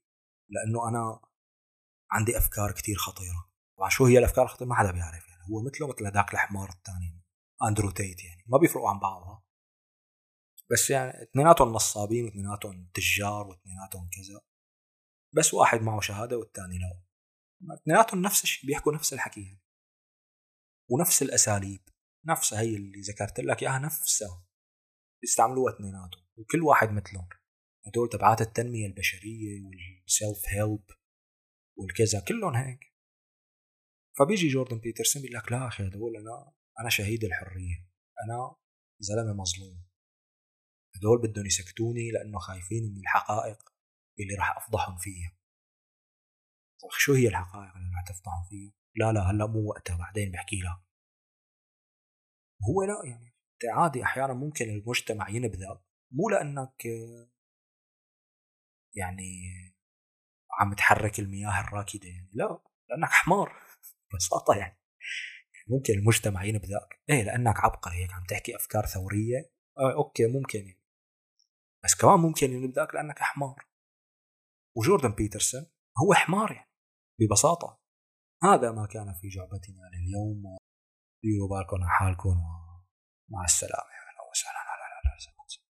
Speaker 1: لأنه أنا عندي أفكار كتير خطيرة. طبعا شو هي الأفكار الخطيرة؟ ما حدا بيعرف يعني هو مثله مثل هذاك الحمار الثاني اندرو تيت يعني. ما بيفرقوا عن بعض بس يعني اثنيناتهم نصابين واثنيناتهم تجار واثنيناتهم كذا. بس واحد معه شهادة والثاني لا. اثنيناتهم نفس الشيء بيحكوا نفس الحكي. ونفس الأساليب. نفسها هي اللي ذكرت لك إياها نفسها. بيستعملوها اثنيناتهم. وكل واحد مثلهم. هدول تبعات التنمية البشرية والسيلف هيلب والكذا. كلهم هيك. فبيجي جوردن بيترسون بيقول لك لا أخي هدول أنا أنا شهيد الحرية أنا زلمة مظلوم. هدول بدهم يسكتوني لأنه خايفين من الحقائق اللي راح أفضحهم فيها. شو هي الحقائق اللي راح تفضحهم فيها؟ لا لا هلأ مو وقتها بعدين بحكي لها هو لا يعني عادي أحيانا ممكن المجتمع ينبذك مو لأنك يعني عم تحرك المياه الراكدة يعني لا لأنك حمار. ببساطة يعني. ممكن المجتمع ينبذك إيه لأنك عبقري هيك عم تحكي أفكار ثورية. آه أوكي ممكن يعني. بس كمان ممكن ينبذك لأنك حمار. وجوردن بيترسون هو حمار يعني ببساطة. هذا ما كان في جعبتنا لليوم. ديروا بالكم على حالكم ومع السلامة.